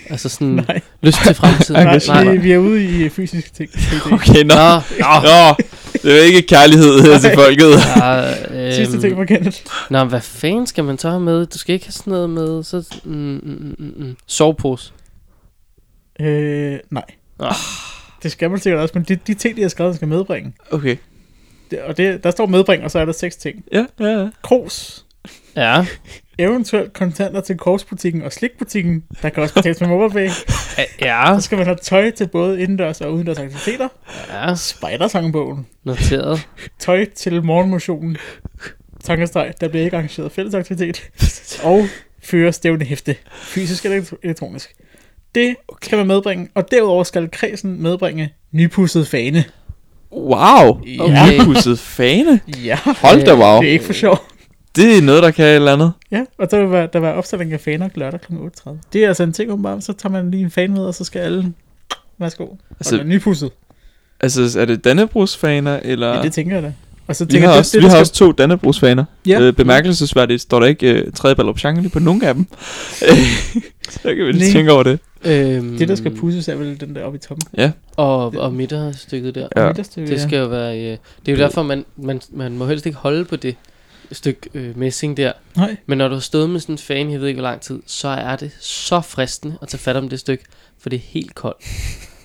Altså sådan (laughs) nej, lyst til fremtiden. nej, Nej. vi, vi er ude i fysiske ting. (laughs) Okay, nå. Nå, Nå, det er ikke kærlighed her til Nej. folket. (laughs) ja, øhm, Sidste ting fra Kenneth. Nå, hvad fanden skal man så have med? Du skal ikke have sådan noget med... Så, mm, mm, mm, mm, mm. Sovepose. Øh, nej. Ah. Det skal man sikkert også, men de, de ting, de har skrevet, skal medbringe. Okay. Det, og det, der står medbringe, og så er der seks ting. Ja, ja, ja. Kros. Ja. Eventuelt kontanter til korsbutikken og slikbutikken. Der kan også betales med MobilePay. Ja. Så skal man have tøj til både indendørs og udendørs aktiviteter. Ja. Spejdersangbogen. Noteret. Tøj til morgenmotionen. Tankestreg, der bliver ikke arrangeret fællesaktivitet. Og føre stævne hæfte. Fysisk eller elektro- elektronisk. Det skal man medbringe. Og derudover skal kredsen medbringe nypudset fane. Wow. Ja. Okay. Nypudset fane. Ja, Hold da wow. det er ikke for sjov. Det er noget, der kan et eller andet. Ja, og der vil være, der vil være opstilling af faner lørdag kl. 8.30. Det er altså en ting, åbenbart. Så tager man lige en fan med, og så skal alle... Værsgo. Altså- og den er nypudset. Altså, er det Dannebrugsfaner, eller... Ja, det tænker jeg da. Og så vi tænker har, jeg, også, det, vi det, har der også to Dannebrugsfaner. Ja. Øh, bemærkelsesværdigt står der ikke uh, tredje Balopchangeli på nogen af dem. (laughs) så kan vi lige tænke over det. Øhm, det, der skal pusses, er vel den der oppe i toppen. Ja. Og, og midterstykket der. Ja. Midterstykke, Det skal jo være... Øh, det er jo derfor, man, man, man må helst ikke holde på det stykke øh, messing der. Nej, Men når du har stået med sådan en fan, jeg ved ikke hvor lang tid, så er det så fristende at tage fat om det stykke, for det er helt koldt.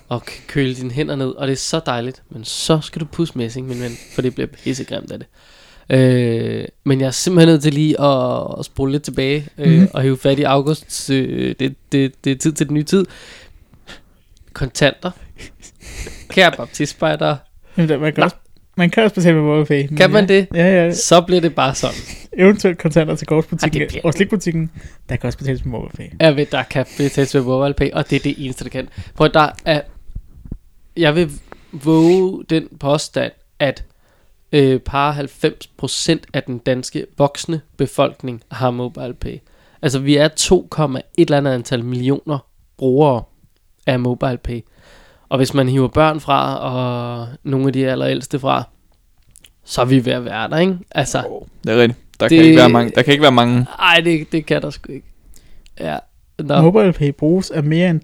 Og køle dine hænder ned, og det er så dejligt. Men så skal du pusse messing, min ven, for det bliver pissegrimt af det. Øh, men jeg er simpelthen nødt til lige at, at spole lidt tilbage øh, Mhm. og hive fat i august. Øh, det, det, det er tid til den nye tid. Kontanter. Kære baptistspejder. Jamen, der, man, kan også, man kan også betale med MobilePay. Kan man ja. det? Ja, ja. Så bliver det bare sådan. Eventuelt kontanter til det bliver- og slikbutikken. Der kan også betales med MobilePay. Jeg ved, der kan betales med MobilePay, og det er det eneste, der kan. Prøv at der er... Jeg vil våge den påstand, at øh, par 90% af den danske voksne befolkning har MobilePay. Altså, vi er 2, et eller andet antal millioner brugere af MobilePay. Og hvis man hiver børn fra, og nogle af de allerældste fra, så er vi ved at være der, ikke? Altså, Det er rigtigt. Der, Det- kan ikke være mange, der kan ikke være mange. ej, det, det kan der sgu ikke. Ja. Nå. MobilePay bruges af mere end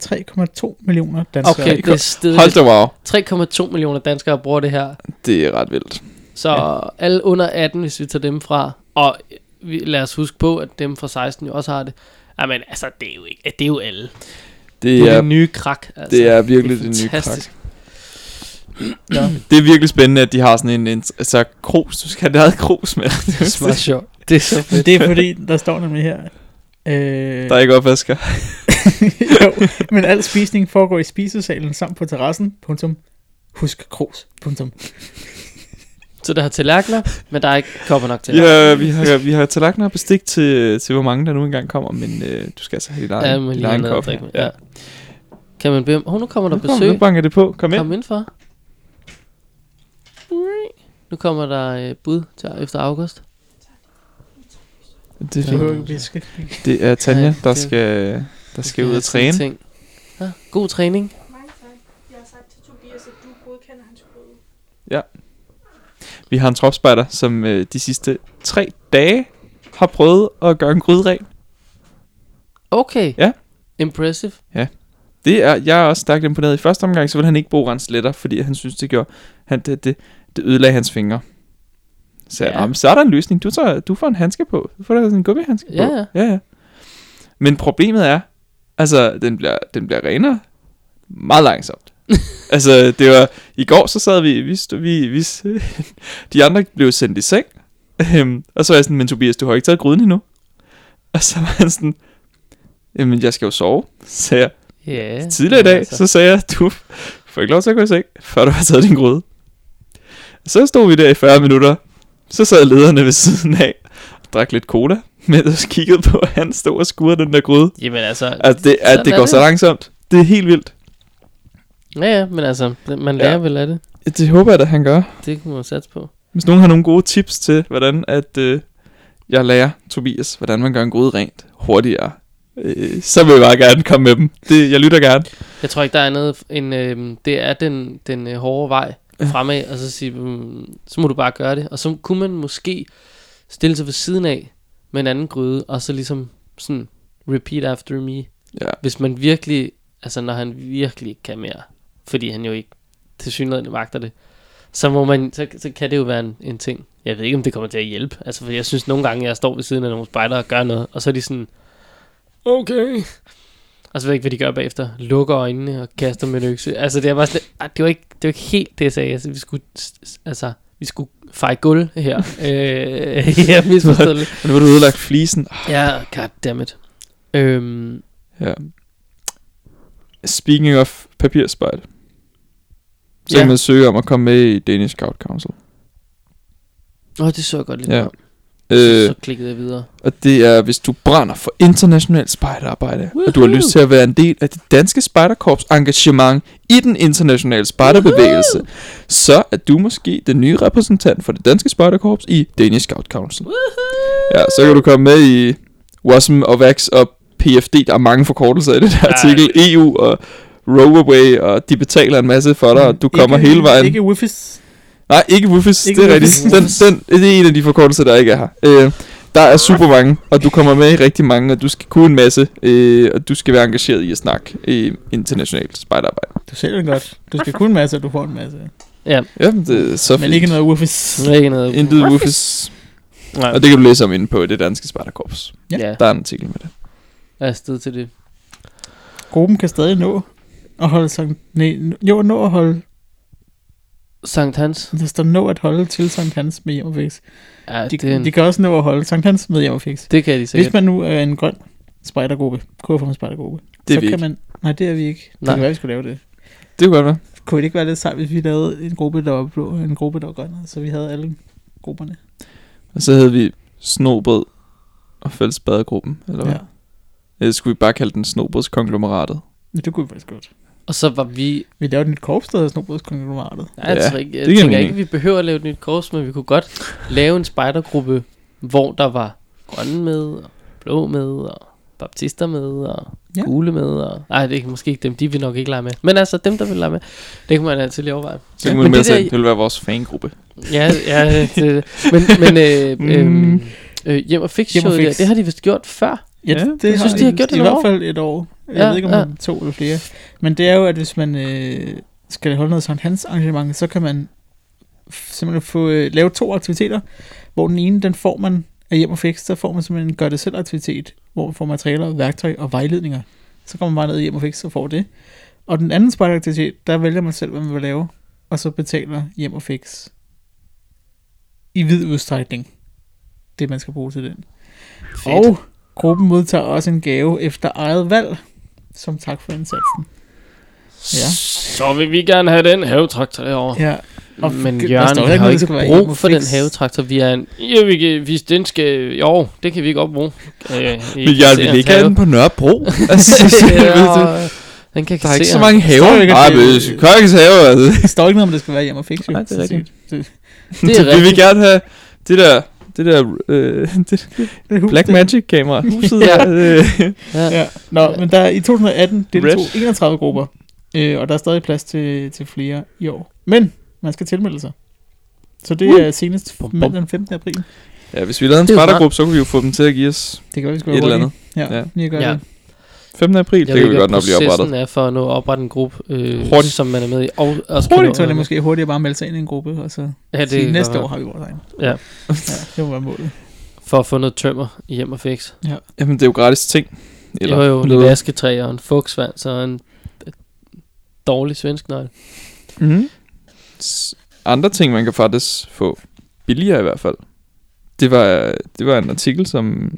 3,2 millioner danskere. Okay, det er stedet. Hold da wow. 3,2 millioner danskere bruger det her. Det er ret vildt. Så ja. alle under 18, hvis vi tager dem fra, og vi, lad os huske på, at dem fra 16 jo også har det. Jamen, altså, det er jo, ikke, det er jo alle. Det Det er er, det nye krak. Altså. det er virkelig det, nye krak. (clears throat) Ja. Det er virkelig spændende, at de har sådan en, en altså krus. Du skal have det krus med. (laughs) Det er så meget (laughs) sjovt. Det er så fedt. det er fordi, der står nemlig her. Øh, Der er ikke opvasker. (laughs) jo, men al spisning foregår i spisesalen samt på terrassen. Punktum. Husk krus. Punktum. Så der har tallerkener, men der er ikke kopper nok til. Ja, vi har, vi har tallerkener og bestik til, til, hvor mange der nu engang kommer, men øh, du skal altså have dit egen, ja men dit lige egen kop. drikke med. Ja. Kan man bede om... Oh, nu kommer der Nu, kom, besøg. nu banker det på. Kom ind. Kom ind for. Nu kommer der øh, bud til efter august. Det er fint. Det er Tanja, der skal der skal ud og træne. Ting. Ja, god træning. Mange tak. Jeg har sagt til Tobias, at du godkender hans grøde. Vi har en tropspejder, som øh, de sidste tre dage har prøvet at gøre en gryde ren. Okay. Ja. Impressive. Det er, jeg er også stærkt imponeret. I første omgang, så ville han ikke bruge rensletter, fordi han synes, det gjorde, han, det, det, det ødelagde hans fingre. Så, Ja. ja. så er der en løsning. Du, tager, du får en handske på. Du får en gummihandske Ja, på. ja. ja, ja. Men problemet er, altså, den bliver, den bliver renere meget langsomt. (laughs) altså, det var, i går så sad vi, vi, stod, vi, vi (laughs) de andre blev sendt i seng, øhm, og så var jeg sådan, men Tobias, du har ikke taget gryden endnu. Og så var han sådan, jamen, jeg skal jo sove, sagde jeg. Ja. Tidligere i dag, altså. så sagde jeg, du får ikke lov til at gå i seng, før du har taget din gryde. Så stod vi der i 40 minutter. Så sad lederne ved siden af og drak lidt cola, mens jeg kiggede på, at han stod og skurede den der gryde. Jamen altså, Altså, det, at det går så langsomt. Det er helt vildt. Ja, ja, men altså, man lærer Ja. vel af det. Det håber jeg, at han gør. Det kunne man satse på. Hvis nogen har nogle gode tips til, hvordan at øh, jeg lærer Tobias, hvordan man gør en gryde rent hurtigere, øh, så vil jeg bare gerne komme med dem. Det, jeg lytter gerne. Jeg tror ikke, der er noget end, øh, det er den, den øh, hårde vej fremad, og så sige, mm, så må du bare gøre det. Og så kunne man måske stille sig ved siden af med en anden gryde, og så ligesom sådan, repeat after me. Ja. Hvis man virkelig, altså når han virkelig kan mere, fordi han jo ikke til synligheden magter det, så, må man, så, så kan det jo være en, en ting. Jeg ved ikke, om det kommer til at hjælpe. Altså, for jeg synes nogle gange, jeg står ved siden af nogle spejder og gør noget, og så er de sådan, okay. Og så ved jeg ikke, hvad de gør bagefter. Lukker øjnene og kaster med økse. Altså, det er bare sådan, ah, det var ikke, det var ikke helt det, jeg sagde. Altså, vi skulle, altså, vi skulle feje gulv her. (laughs) øh, jeg misforstod det. Nu har du udlagt flisen. Ja, goddammit. Øhm, Ja. Speaking of papirspejl. Så Ja. kan man søge om at komme med i Danish Scout Council. åh, det så jeg godt lidt Ja. om. Øh, Så klikkede jeg videre. og det er, hvis du brænder for internationalt spejderarbejde, og du har Woohoo! lyst til at være en del af det danske spejderkorps engagement i den internationale spejderbevægelse, så er du måske den nye repræsentant for det danske spejderkorps i Danish Scout Council. Ja, så kan du komme med i WASM og VAX og PFD. Der er mange forkortelser i det der Ja. artikel. EU og Roverway, og de betaler en masse for dig, og du kommer ikke, hele vejen. Ikke Wifis. Nej, ikke Ikke det er rigtigt. Den, den, det er en af de forkortelser, der ikke er her. Øh, der er super mange, og du kommer med i rigtig mange, og du skal kunne en masse, øh, og du skal være engageret i at snakke i internationalt spejderarbejde. Du sælger det godt. Du skal kunne en masse, og du får en masse. Ja, Ja, det er så Men fint. ikke noget er ikke noget. Intet Woofers. Nej. Og det kan du læse om inde på det danske spejderkorps. Ja. Ja, Der er en artikel med det. jeg er afsted til det. Gruppen kan stadig nå at holde Sankt... Nej, jo, nå at holde... Sankt Hans. Der står nå at holde til Sankt Hans med hjem og fix. Ja, De, det, en, de kan også nå at holde Sankt Hans med hjem og fix. det kan de sikkert. Hvis man nu er en grøn spejdergruppe, KFM spejdergruppe, Det er så vi kan ikke. man... Nej, det er vi ikke. Det Nej. kan være, vi skulle lave det. Det kunne godt være. Kunne det ikke være lidt sejt, hvis vi lavede en gruppe, der var blå, og en gruppe, der var grøn, så vi havde alle grupperne? Og så havde vi Snobrød og Fællesbadergruppen, eller hvad? Ja. Ja. Eller skulle vi bare kalde den Snobrødskonglomeratet? Men det kunne vi faktisk godt. Og så var vi... Vi lavede et nyt korps, der hedder Snobrødskonglomeratet. Ja, jeg, Ja, tror ikke, jeg det tænker mening. ikke, at vi behøver at lave et nyt kors, men vi kunne godt lave en spejdergruppe, hvor der var grønne med, og blå med, og baptister med, og Ja. ja. gule med. Og, nej, det er måske ikke dem, de vil nok ikke lege med. Men altså, dem, der vil lege med, det kan man altid lige overveje. Så Ja, kan man men med det der- det ville være vores fangruppe. Ja, ja det, men, men øh, (laughs) øh, øh, hjem og fix Hjem og showet der, fix. det har de vist gjort før. Ja, Ja, det jeg synes, de har gjort det i hvert fald et år. Jeg Ja, ved ikke, om ja. det to eller flere. Men det er jo, at hvis man øh, skal holde noget Sankt Hans arrangement, så kan man simpelthen få øh, lave to aktiviteter, hvor den ene, den får man af hjem og fix, så får man simpelthen en gør det selv aktivitet, hvor man får materialer, værktøj og vejledninger. Så kommer man bare ned i hjem og fix og får det. Og den anden spejderaktivitet, der vælger man selv, hvad man vil lave, og så betaler hjem og fix i vid udstrækning det, man skal bruge til den. Fedt. Og gruppen modtager også en gave efter eget valg, som tak for indsatsen. Ja. Så vil vi gerne have den havetraktor derovre. Ja, Og Men Jørgen, vi ikke har ikke brug for den fix. havetraktor. Vi er en... Ja, vi kan, hvis den skal... Jo, det kan vi godt bruge. Øh, Men jeg vil ikke have den på Nørrebro. (laughs) (laughs) altså, ja, den kan der er ikke så mange haver. Ikke, Nej, det- men Kørkens have, altså. Der står ikke noget om, det skal være hjem og fix. jo. Nej, det er rigtigt. Det- Det er vi vil rigtigt. gerne have det der det der øh, (laughs) det, Det er hus, Black det- Magic kamera. Huset (laughs) Ja. der, øh, Ja. Ja. Nå, men der er, i 2018 deltog Red. 31 grupper, øh, og der er stadig plads til, til flere i år. Men man skal tilmelde sig. Så det Uh. er senest Bum, bum. mandag den 15. april. ja, hvis vi lavede en Det er spejdergruppe, så kunne vi jo få dem til at give os Det kan være, vi skal et eller andet. Ja, Ja. lige gøre Ja. det. 15. april, Jeg det kan vi godt nok blive oprettet. processen er for at nå at oprette en gruppe, øh, Hurtigt. som man er med i. Og også Hurtigt, så er det måske hurtigt at bare melde sig ind i en gruppe, og så Ja, ja, det sige, næste år har vi vores egen. Ja. (laughs) ja, det må være målet. For at få noget tømmer i hjem og fix. Eller, Jamen, det er jo gratis ting. Eller jo, jo, noget. asketræ og en fugtsvans og en et dårlig svensk nøgle. Mm-hmm. Andre ting, man kan faktisk få billigere i hvert fald. Det var, det var en artikel, som...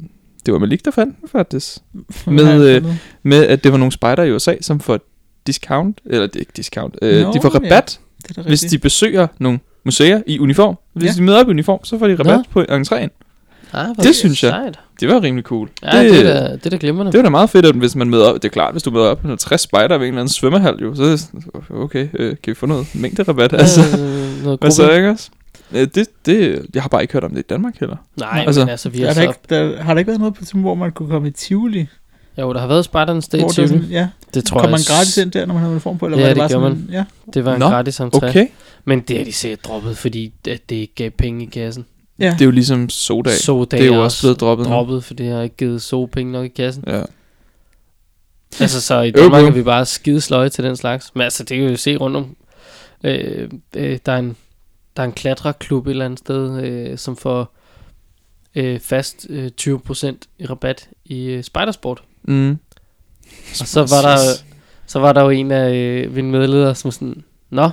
Det var Malik, der fandt den faktisk. Med, øh? Med, at det var nogle spejder i USA, som får discount. Eller det er ikke discount. Øh, Nå, de får ja. rabat, det er hvis de besøger nogle museer i uniform. Hvis Ja. de møder op i uniform, så får de rabat Nå. på entréen. Ah, hvor Det synes jeg. Sejt. Det var rimelig cool. Ja, det, det, er, da, det er da glimrende. Det var da meget fedt, at hvis man møder op, det er klart, hvis du møder op med 50 spejder ved en eller anden svømmehal, jo, så er det sådan, okay, øh, kan vi få noget mængderabat, altså. Øh, noget Hvad så, gruppe. ikke også? Øh, det, det, jeg har bare ikke hørt om det i Danmark heller. Nej, Altså, men altså, vi Er har der, så... ikke, der, har der ikke været noget på hvor man kunne komme i Tivoli? Jo, der har været Spartans Day er Tivoli. sådan, ja, Det tror kommer man jeg... gratis ind der, når man har uniform på? Eller Ja, var det, det bare gør sådan, Ja, Det var en Nå, gratis entré. Okay. Men det er de sikkert droppet, fordi at det ikke gav penge i kassen. ja. Det er jo ligesom sodag. Så det er jo også blevet droppet. nu. droppet, for det har ikke givet så penge nok i kassen. Ja. Altså, så i (laughs) Danmark jo. er vi bare skide sløje til den slags. Men altså, det kan vi jo se rundt om. Øh, øh, der, er en, der er en klatreklub et eller andet sted, øh, som får øh, fast øh, 20% i rabat i øh, spejdersport. Mm. Og så var der, så var der jo en af øh, mine medledere, som sådan, Nå,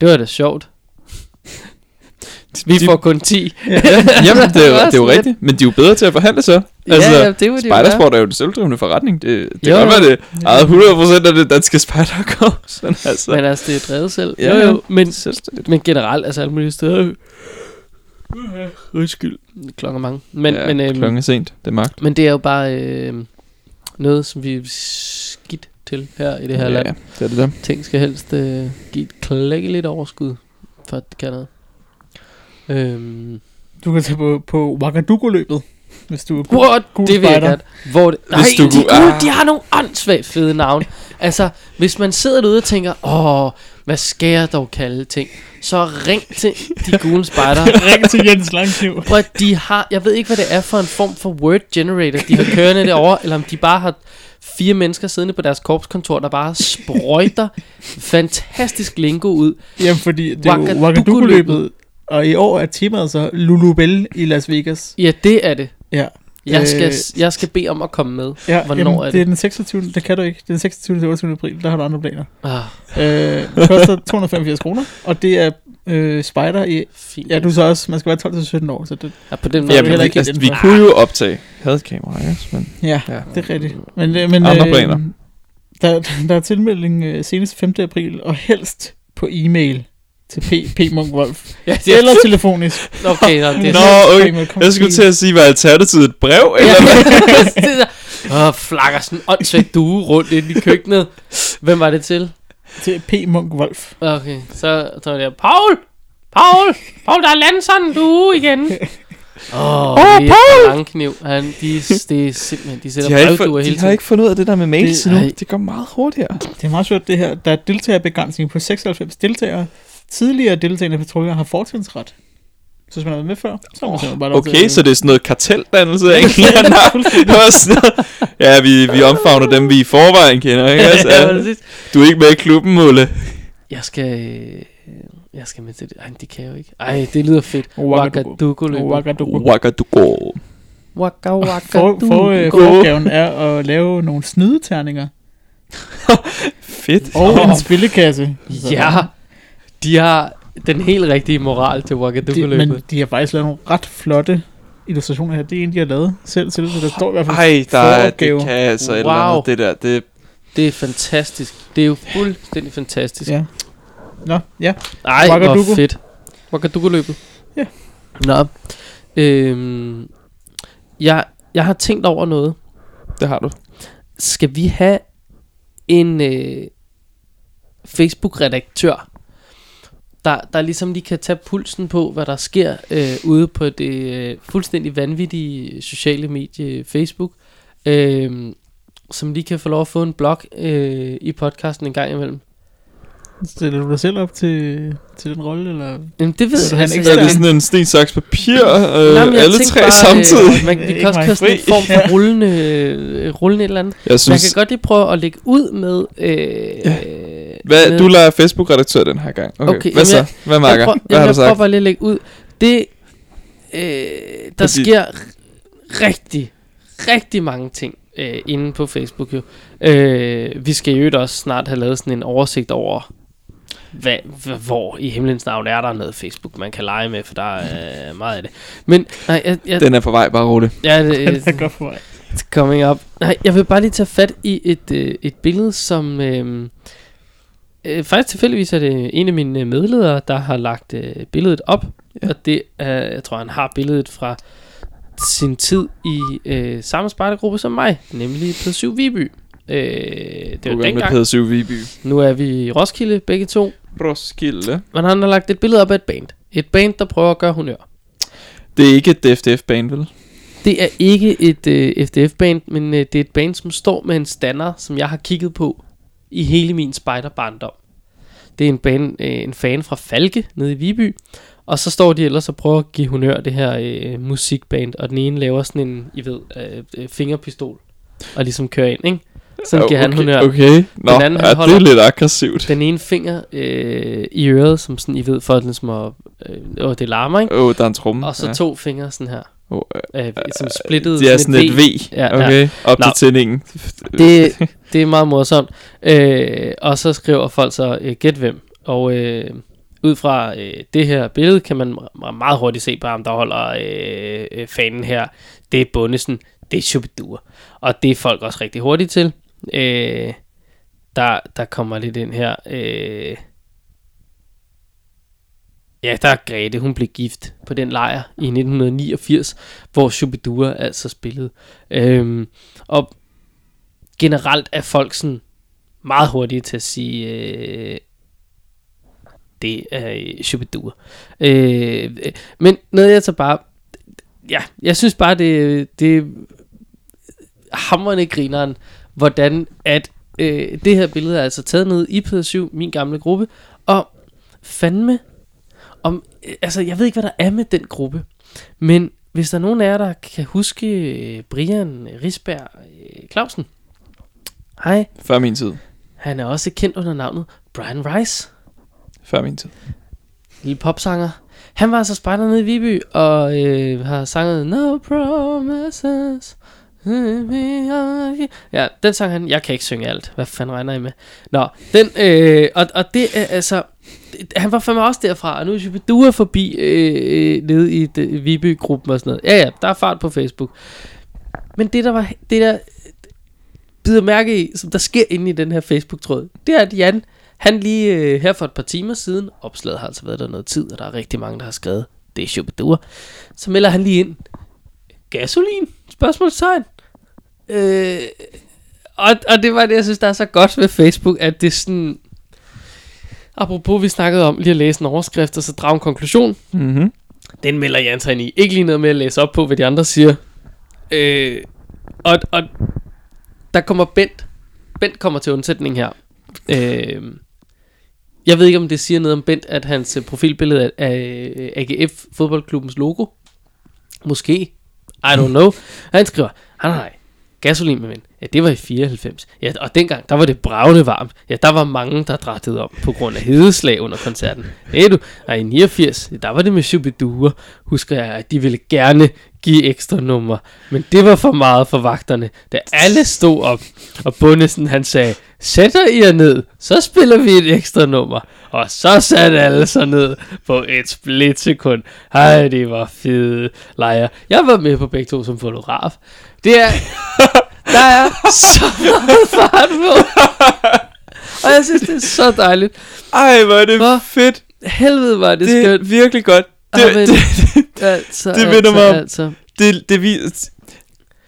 det var da sjovt. Vi De- får kun 10. Jamen, det er, jo, (laughs) Det er jo rigtigt. Men de er jo bedre til at forhandle så. Altså, ja, ja, det var det. Spejdersport er jo en selvdrivende forretning. Det, det Jo, kan godt være, det ejet 100% af det danske spejderkorps. (laughs) Men altså, Men altså, det er drevet selv. Ja, jo, ja. jo, men, men generelt, altså alle mulige steder. Undskyld. Klokken er mange. Men, ja, men, øhm, klokken er sent. Det er magt. men det er jo bare øh, noget, som vi skidt til her i det her ja, land. det er det der. Ting skal helst øh, give et klækkeligt overskud, for at det kan noget. Øhm, Du kan tage på, på Ouagadougou-løbet, hvis du er What? cool det vil jeg godt. Hvor det, nej, Hvis du de, ah. de har nogle åndssvagt fede navn. (laughs) altså, hvis man sidder derude og tænker, åh, hvad skal jeg dog kalde ting? Så ring til de gule spejder. (laughs) Ring til Jens Langkniv. Prøv de har, jeg ved ikke, hvad det er for en form for word generator, de har kørende derovre, eller om de bare har fire mennesker siddende på deres korpskontor, der bare sprøjter fantastisk lingo ud. Jamen, fordi det er jo Ouagadougou-løbet. Og i år er temaet så Lulubel i Las Vegas. Ja, det er det. Ja. Jeg skal, Øh, jeg skal bede om at komme med. Ja, Hvornår jamen, er det? det? er den 26. Det kan du ikke. Det er den 26. til 28. april. Der har du andre planer. Ah, Øh, det koster 285 kroner, og det er øh, spider i... fint. Ja, du så også... Man skal være 12-17 år, så det... ja, på den måde. er Ja, vi men ikke helt altså, vi kunne jo optage hadkamera, ikke? Men, Ja, ja. det er rigtigt. Men, øh, men, Andre planer. Der, der er tilmelding øh, senest 5. april, og helst på e-mail til P. P. Munk Wolf. Ja, det Eller telefonisk. (laughs) Okay, nå, det er Nå, okay. Kom Jeg skulle til at sige, var alternativet et brev? Eller? Ja, det der. Åh, flakker sådan en åndssvagt due rundt ind i køkkenet. Hvem var det til? Til P. Munk Wolf. Okay, så var det Paul! Paul! Paul, der er landet sådan en due igen. (laughs) Åh, oh, det er Langkniv. Han, de, det er simpelthen, de sætter De har, ikke, for, hele de har ikke fundet ud af det der med mails Det- ej. Det går meget hurtigere. Det er meget sjovt det her. Der er deltagerbegrænsning på 96 deltagere. Tidligere deltagende patruljer har fortrinsret. Så hvis man har været med før, så har man simpelthen bare til Okay, at- så det er sådan noget karteldannelse (laughs) var sådan noget. Ja, vi, vi omfavner dem, vi i forvejen kender, ikke? (laughs) ja, Altså, præcis. du er ikke med i klubben, Mulle. Jeg skal... Jeg skal med til det. Ej, det kan jeg jo ikke. Ej, det lyder fedt. Ouagadougou. Ouagadougou-løbet. Ouagadougou. Wagadugo. Waka waka For, for, øh, Gode. foropgaven er at lave nogle snydeterninger (laughs) Fedt. og en spillekasse. Så- Ja, de har den helt rigtige moral til Ouagadougou-løbet. men de har faktisk lavet nogle ret flotte illustrationer her. Det er en, de har lavet selv til det, så der står i hvert fald Ej, der er, det kan altså et eller Wow. andet. Det der, det, Det er fantastisk. Det er jo fuldstændig fantastisk. Ja. Nå, ja. Ej, hvor Ouagadougou. fedt. Ouagadougou-løbet. Ja. Nå. Øhm, jeg, jeg har tænkt over noget. det har du. Skal vi have en øh, Facebook-redaktør, der, der ligesom lige kan tage pulsen på, hvad der sker øh, ude på det øh, fuldstændig vanvittige sociale medie Facebook. Øh, som lige kan få lov at få en blog øh, i podcasten en gang imellem. Stiller du dig selv op til, til den rolle, eller? Jamen, det ved jeg han altså, ikke Er det sådan en sten, saks, papir? Øh, Nå, men jeg alle tre bare, samtidig? Øh, man, vi kan også køre sådan en form for rullende, øh, rullende et eller andet. Jeg Man synes, kan godt lige prøve at lægge ud med... Øh, Ja. Øh, hvad, med- du leger Facebook-redaktør den her gang. Okay, Okay, hvad så? jeg- Hvad jeg marker? prøver, Hvad har jeg du prøver sagt? bare lige at lægge ud. Det, øh, der Fordi- sker rigtig, rigtig mange ting øh, inde på Facebook jo. Øh, vi skal jo øvrigt også snart have lavet sådan en oversigt over, hvad, hvad, hvor i himlens navn er der noget Facebook, man kan lege med, for der er øh, meget af det. Men nej, jeg, jeg, Den er på vej, bare roligt. ja, det, (laughs) Den er godt for mig. It's coming up. Nej, jeg vil bare lige tage fat i et, øh, et billede, som... Øh, øh, faktisk tilfældigvis er det en af mine øh, medledere, der har lagt øh, billedet op. Ja. Og det er, jeg tror, han har billedet fra sin tid i øh, samme spejdergruppe som mig, nemlig på 7 Viby. Øh, det var dengang. Peder Syv Viby. Nu er vi i Roskilde, begge to. Roskilde. Men han har lagt et billede op af et band. Et band, der prøver at gøre honør. Det er ikke et DFDF-band, vel? Det er ikke et øh, FDF-band, men øh, det er et band, som står med en stander, som jeg har kigget på i hele min spejderbarndom. Det er en, band, øh, en fan fra Falke nede i Viby, og så står de ellers og prøver at give honør det her øh, musikband, og den ene laver sådan en, I ved, øh, øh, fingerpistol, og ligesom kører ind, ikke? Sådan giver han honør. Okay, nå, Den anden, han ja, det holder- er lidt aggressivt. Den ene finger øh, i øret, som sådan, I ved, for at den som at, øh, åh, det larmer, ikke? Åh, oh, der er en tromme. Og så ja. to fingre sådan her, Oh, øh, som splittet. det er sådan et V. Ja, ja. Okay, op til Nå. tændingen. det, (laughs) det er meget morsomt. Øh, og så skriver folk så, øh, gæt hvem. Og øh, ud fra øh, det her billede, kan man meget hurtigt se på ham, der holder øh, øh, fanen her. Det er Bundesen, det er Shubidua. Og det er folk også rigtig hurtigt til. Øh, der, der kommer lidt ind her. Øh, ja, der er Grete, hun blev gift på den lejr i 1989, hvor Shubidua altså spillede. Øhm, og generelt er folk sådan meget hurtige til at sige, øh, det er øh, Shubidua. Øh, men noget jeg så bare, ja, jeg synes bare, det, det er hammerende grineren, hvordan at øh, det her billede er altså taget ned i P7, min gamle gruppe, og fandme, om, øh, altså jeg ved ikke, hvad der er med den gruppe, men hvis der er nogen af jer, der kan huske øh, Brian Risberg øh, Clausen, hej, Før min tid. han er også kendt under navnet Brian Rice, Før min tid. lille popsanger. Han var altså spejder nede i Viby, og øh, har sanget No Promises. Ja, den sang han, jeg kan ikke synge alt. Hvad fanden regner I med? Nå, den, øh, og, og det er altså, han var fandme også derfra, og nu er Shubidua forbi øh, øh nede i det, øh, Viby-gruppen og sådan noget. Ja, ja, der er fart på Facebook. Men det der var, det der bider mærke i, som der sker inde i den her Facebook-tråd, det er, at Jan, han lige øh, her for et par timer siden, opslaget har altså været der noget tid, og der er rigtig mange, der har skrevet, det er Shubidua, så melder han lige ind, gasolin? Spørgsmålstegn. Øh, og, og det var det, jeg synes, der er så godt ved Facebook, at det er sådan... Apropos, vi snakkede om lige at læse en overskrift, og så drage en konklusion. Mm-hmm. Den melder Jan sig ind i. Ikke lige noget med at læse op på, hvad de andre siger. Øh, og, og der kommer Bent. Bent kommer til undsætning her. Øh, jeg ved ikke, om det siger noget om Bent, at hans øh, profilbillede øh, AGF fodboldklubbens logo. Måske. I don't know. Han skriver, nej, nej, gasolin med ven. Ja, det var i 94. Ja, og dengang, der var det bravende varmt. Ja, der var mange, der drættede om på grund af hedeslag under koncerten. Ved du, og i 89, der var det med Shubidua. Husker jeg, at de ville gerne give ekstra nummer. Men det var for meget for vagterne. Da alle stod op, og Bundesen han sagde, sætter I jer ned, så spiller vi et ekstra nummer. Og så satte alle sig ned på et splitsekund. Ej, det var fede lejre. Jeg var med på begge to som fotograf. Det er... (laughs) Der er så meget fart på. Og jeg synes, det er så dejligt. Ej, hvor er det Hvor fedt. Helvede var det, Det er skønt. virkelig godt. Det, men- (laughs) det, Altså, det minder altså, mig om- Altså. det, det, vi, det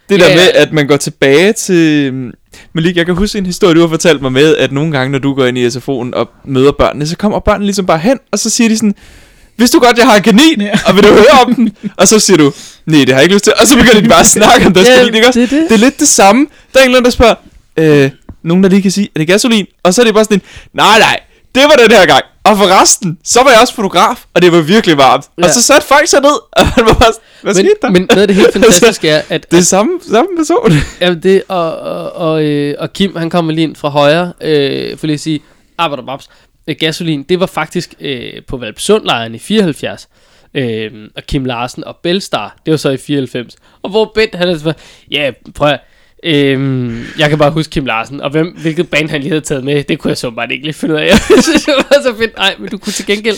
Ja, der ja. med, at man går tilbage til... mm, Malik, jeg kan huske en historie, du har fortalt mig med, at nogle gange, når du går ind i SFO'en og møder børnene, så kommer børnene ligesom bare hen, og så siger de sådan, hvis du godt, jeg har en kanin, Ja. og vil du høre om den? Og så siger du, nej, det har jeg ikke lyst til. Og så begynder de bare at (laughs) snakke om deres Ja, kanin, ikke også? det er det. Det er lidt det samme. Der er en eller anden, der spørger, øh, nogen der lige kan sige, er det gasolin? Og så er det bare sådan en, nej, nej, det var den her gang. Og for resten, så var jeg også fotograf, og det var virkelig varmt. Ja. Og så satte folk sig ned, og man var bare hvad skete der? men, men noget af det helt (laughs) fantastiske er, at, det er samme, samme person. Jamen det, og, og, og, øh, og Kim, han kommer lige ind fra højre, øh, for lige at sige, arbejder babs, øh, gasolin, det var faktisk øh, på Valpsundlejren i 74. Øh, og Kim Larsen og Belstar, det var så i 94. Og hvor Bent, han er så, ja, prøv at, Øhm, jeg kan bare huske Kim Larsen, og hvem, hvilket band han lige havde taget med, det kunne jeg så bare ikke lige finde ud af. (laughs) Jeg synes, det var så fedt. Nej, men du kunne til gengæld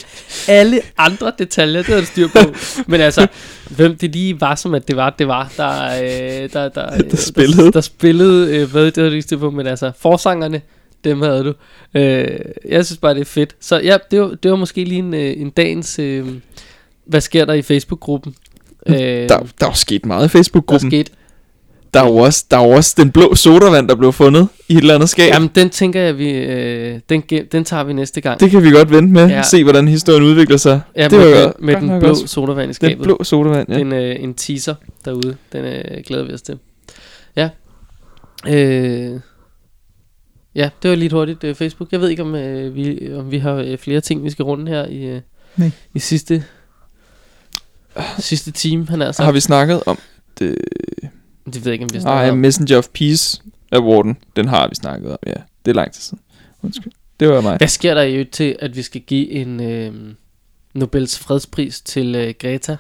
alle andre detaljer, det havde du styr på. Men altså, hvem det lige var, som at det var, det var, der, øh, der, der, der, (laughs) spillede. Der, der spillede, øh, hvad, det havde du ikke styr på, men altså, forsangerne, dem havde du. Øh, jeg synes bare, det er fedt. Så ja, det var, det var måske lige en, øh, en dagens, øh, hvad sker der i Facebook-gruppen? Øh, Der, der er sket meget i der Facebook-gruppen. skete. Der er, jo også, der er jo også den blå sodavand, der blev fundet i et eller andet skab. Jamen, den tænker jeg, vi, øh, den, den tager vi næste gang. Det kan vi godt vente med. Ja. Se, hvordan historien udvikler sig. ja, det med, godt- med, med den blå også. sodavand i Den skabet. blå sodavand, ja. en, øh, en teaser derude. Den øh, glæder vi os til. Ja. Øh, ja, det var lidt hurtigt øh, Facebook. Jeg ved ikke, om, øh, vi, om vi har øh, flere ting, vi skal runde her i, øh, Nej. i sidste, sidste time. Han er altså, Har vi snakket om det? Det ved jeg ikke, om vi har Nej, snakket om. Messenger of Peace Awarden. Den har vi snakket om, ja. Det er lang tid siden. Undskyld. Det var mig. Hvad sker der i øvrigt til, at vi skal give en øh, Nobels fredspris til øh, Greta?